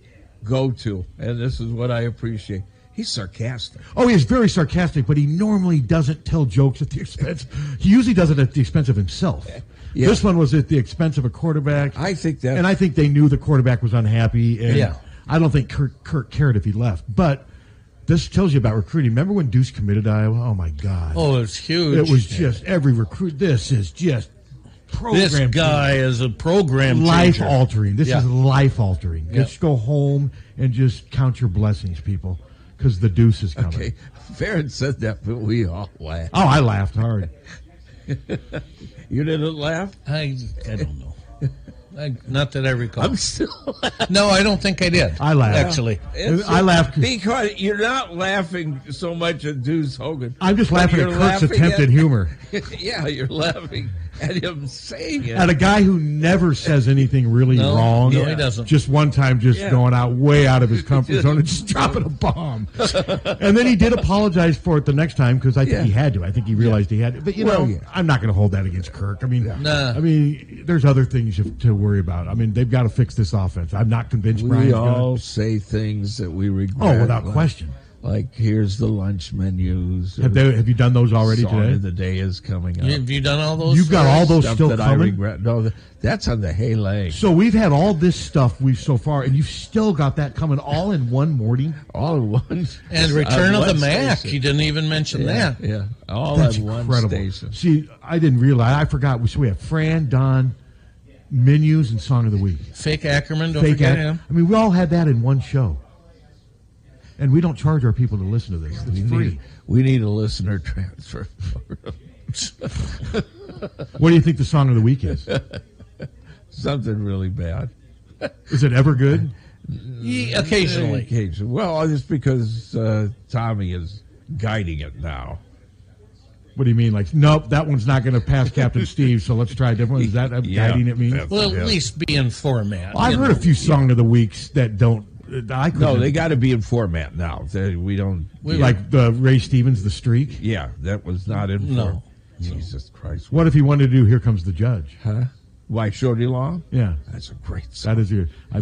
go to, and this is what I appreciate, he's sarcastic. Oh, he's very sarcastic, but he normally doesn't tell jokes at the expense. He usually does it at the expense of himself. Yeah. This one was at the expense of a quarterback. I think that. and I think they knew the quarterback was unhappy. And Yeah. I don't think Kirk, Kirk cared if he left. But this tells you about recruiting. Remember when Deuce committed to Iowa? Oh my God! Oh, it's huge. it was just every recruit. This is just program. this guy is a program life altering. This Yeah. is life altering. Just go home and just count your blessings, people, because the deuce is coming. okay, Farron said that, but we all laughed. Oh, I laughed hard. You didn't laugh? I, I don't know. I, not that I recall. I'm still laughing. no, I don't think I did. I laughed. Actually, It's- I laughed. because you're not laughing so much at Deuce Hogan. I'm just laughing at you're Kirk's laughing attempt at humor. yeah, you're laughing at him saying it. At a guy who never says anything really No, wrong. no, he doesn't. Just one time, just Yeah. going out way out of his comfort zone and just dropping a bomb. and then he did apologize for it the next time because I think Yeah. he had to. I think he realized he had to. But you Well, know, yeah. I'm not going to hold that against Kirk. I mean, Nah. I mean, there's other things to worry about. I mean, they've got to fix this offense. I'm not convinced we Brian's gonna- all say things that we oh, regret. Oh, without like- question. Like here's the lunch menus. Have they? Have you done those already song today? of the day is coming up. have you done all those? You've got all those Stuff still that I coming. regret. No, that's on the hay leg. So we've had all this stuff we've so far, and you've still got that coming all in one morning. All in one. And Return on of the one Mac. station. He didn't even mention Yeah, that. yeah. All That's on one incredible. station. See, I didn't realize. I forgot. So we have Fran, Don, menus, and song of the week. Fake Ackerman. Don't Fake forget act- him. I mean, we all had that in one show. And we don't charge our people to listen to this. It's We free. need, we need a listener transfer. What do you think the song of the week is? Something really bad. Is it ever good? Ye- occasionally. Occasionally. Well, it's because uh, Tommy is guiding it now. What do you mean? Like, nope, that one's not going to pass Captain Steve, so let's try a different one. Is that what Yeah, guiding it means? that's- Well, at least be in format. Well, I've heard know. a few song of the weeks that don't. I No, couldn't- they got to be in format now. They, we don't. like the Ray Stevens, the streak. Yeah, that was not in format. No. form. Jesus Christ. What if he wanted to do "Here Comes the Judge"? Huh? Why Shorty Long? Yeah, that's a great song. That is your. I,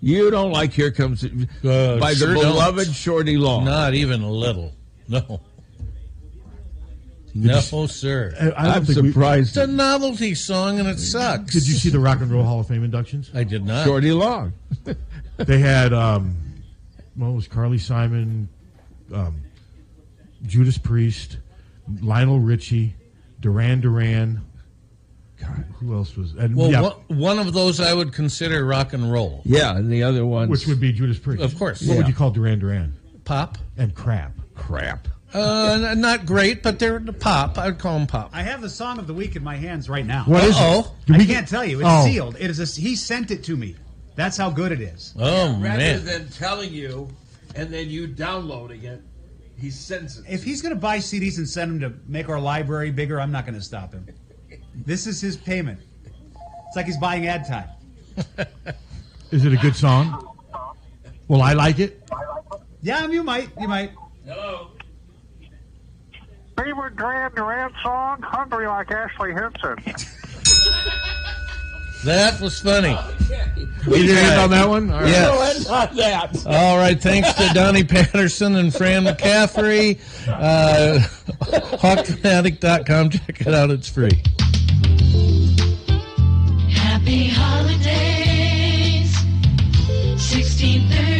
You don't like Here Comes Uh, by sure the don't. beloved Shorty Long. Not even a little. No. Did No, you- sir. I, I I'm think we- surprised. It's a novelty song and it sucks. Did you see the Rock and Roll Hall of Fame inductions? I did not. Shorty Long. they had um, what was Carly Simon, um, Judas Priest, Lionel Richie, Duran Duran. God, who else was? And Well, yeah, one, one of those I would consider rock and roll. Yeah, and the other one, which would be Judas Priest. Of course. What would you call Duran Duran? Pop. And crap. Crap. Uh, not great, but they're the pop. I'd call them pop. I have the song of the week in my hands right now. What is it? Uh-oh. Do I we can't get- tell you. It's Oh. sealed. It is. A, he sent it to me. That's how good it is. Oh Rather than telling you and then you downloading it, he sends it. If he's going to buy CDs and send them to make our library bigger, I'm not going to stop him. This is his payment. It's like he's buying ad time. Is it a good song? Well, I like it. Yeah, you might. You might. Hello. Favorite Duran Duran song? Hungry like Ashley Henson. That was funny. We did end on that one? All right. Yes. No, end on that. All right. Thanks to Donnie Patterson and Fran McCaffery. Uh, HawkFanatic.com. Check it out. It's free. Happy holidays. 1630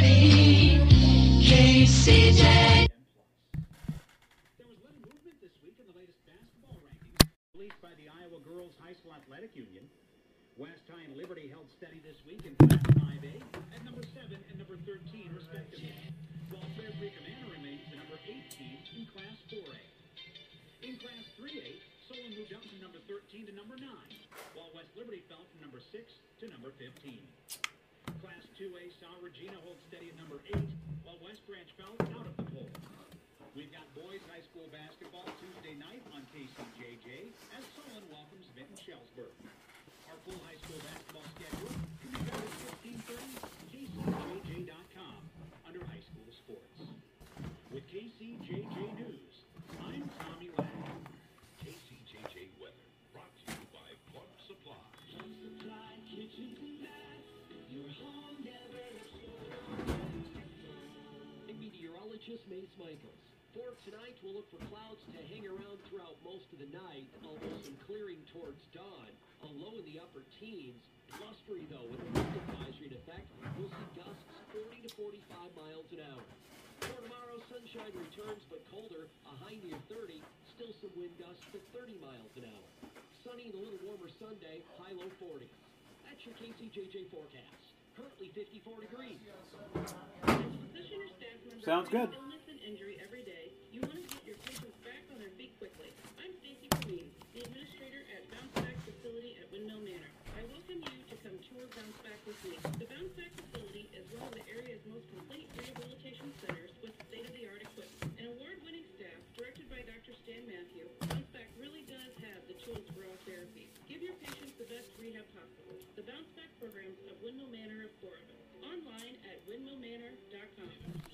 Meteorologist Mace Michaels. For tonight, we'll look for clouds to hang around throughout most of the night, although some clearing towards dawn. A low in the upper teens. Blustery, though, with a wind advisory in effect. We'll see gusts 40 to 45 miles an hour. For tomorrow, sunshine returns, but colder. A high near 30. Still some wind gusts to 30 miles an hour. Sunny and a little warmer Sunday. High low 40s. That's your KCJJ forecast. Currently 54 degrees. Sounds good. illness and injury every day, you want to get your patients back on their feet quickly. I'm Stacy Green, the administrator at Bounce Back Facility at Windmill Manor. I welcome you to come tour Bounce Back with me. The Bounce Back Facility is one of the area's most complete rehabilitation centers with state-of-the-art equipment. An award-winning staff directed by Dr. Stan Matthew, Bounce Back really does have the tools for all therapy. Give your patients the best rehab possible. The Bounce Back programs of Windmill Manor of Florida. Online at windmillmanor.com.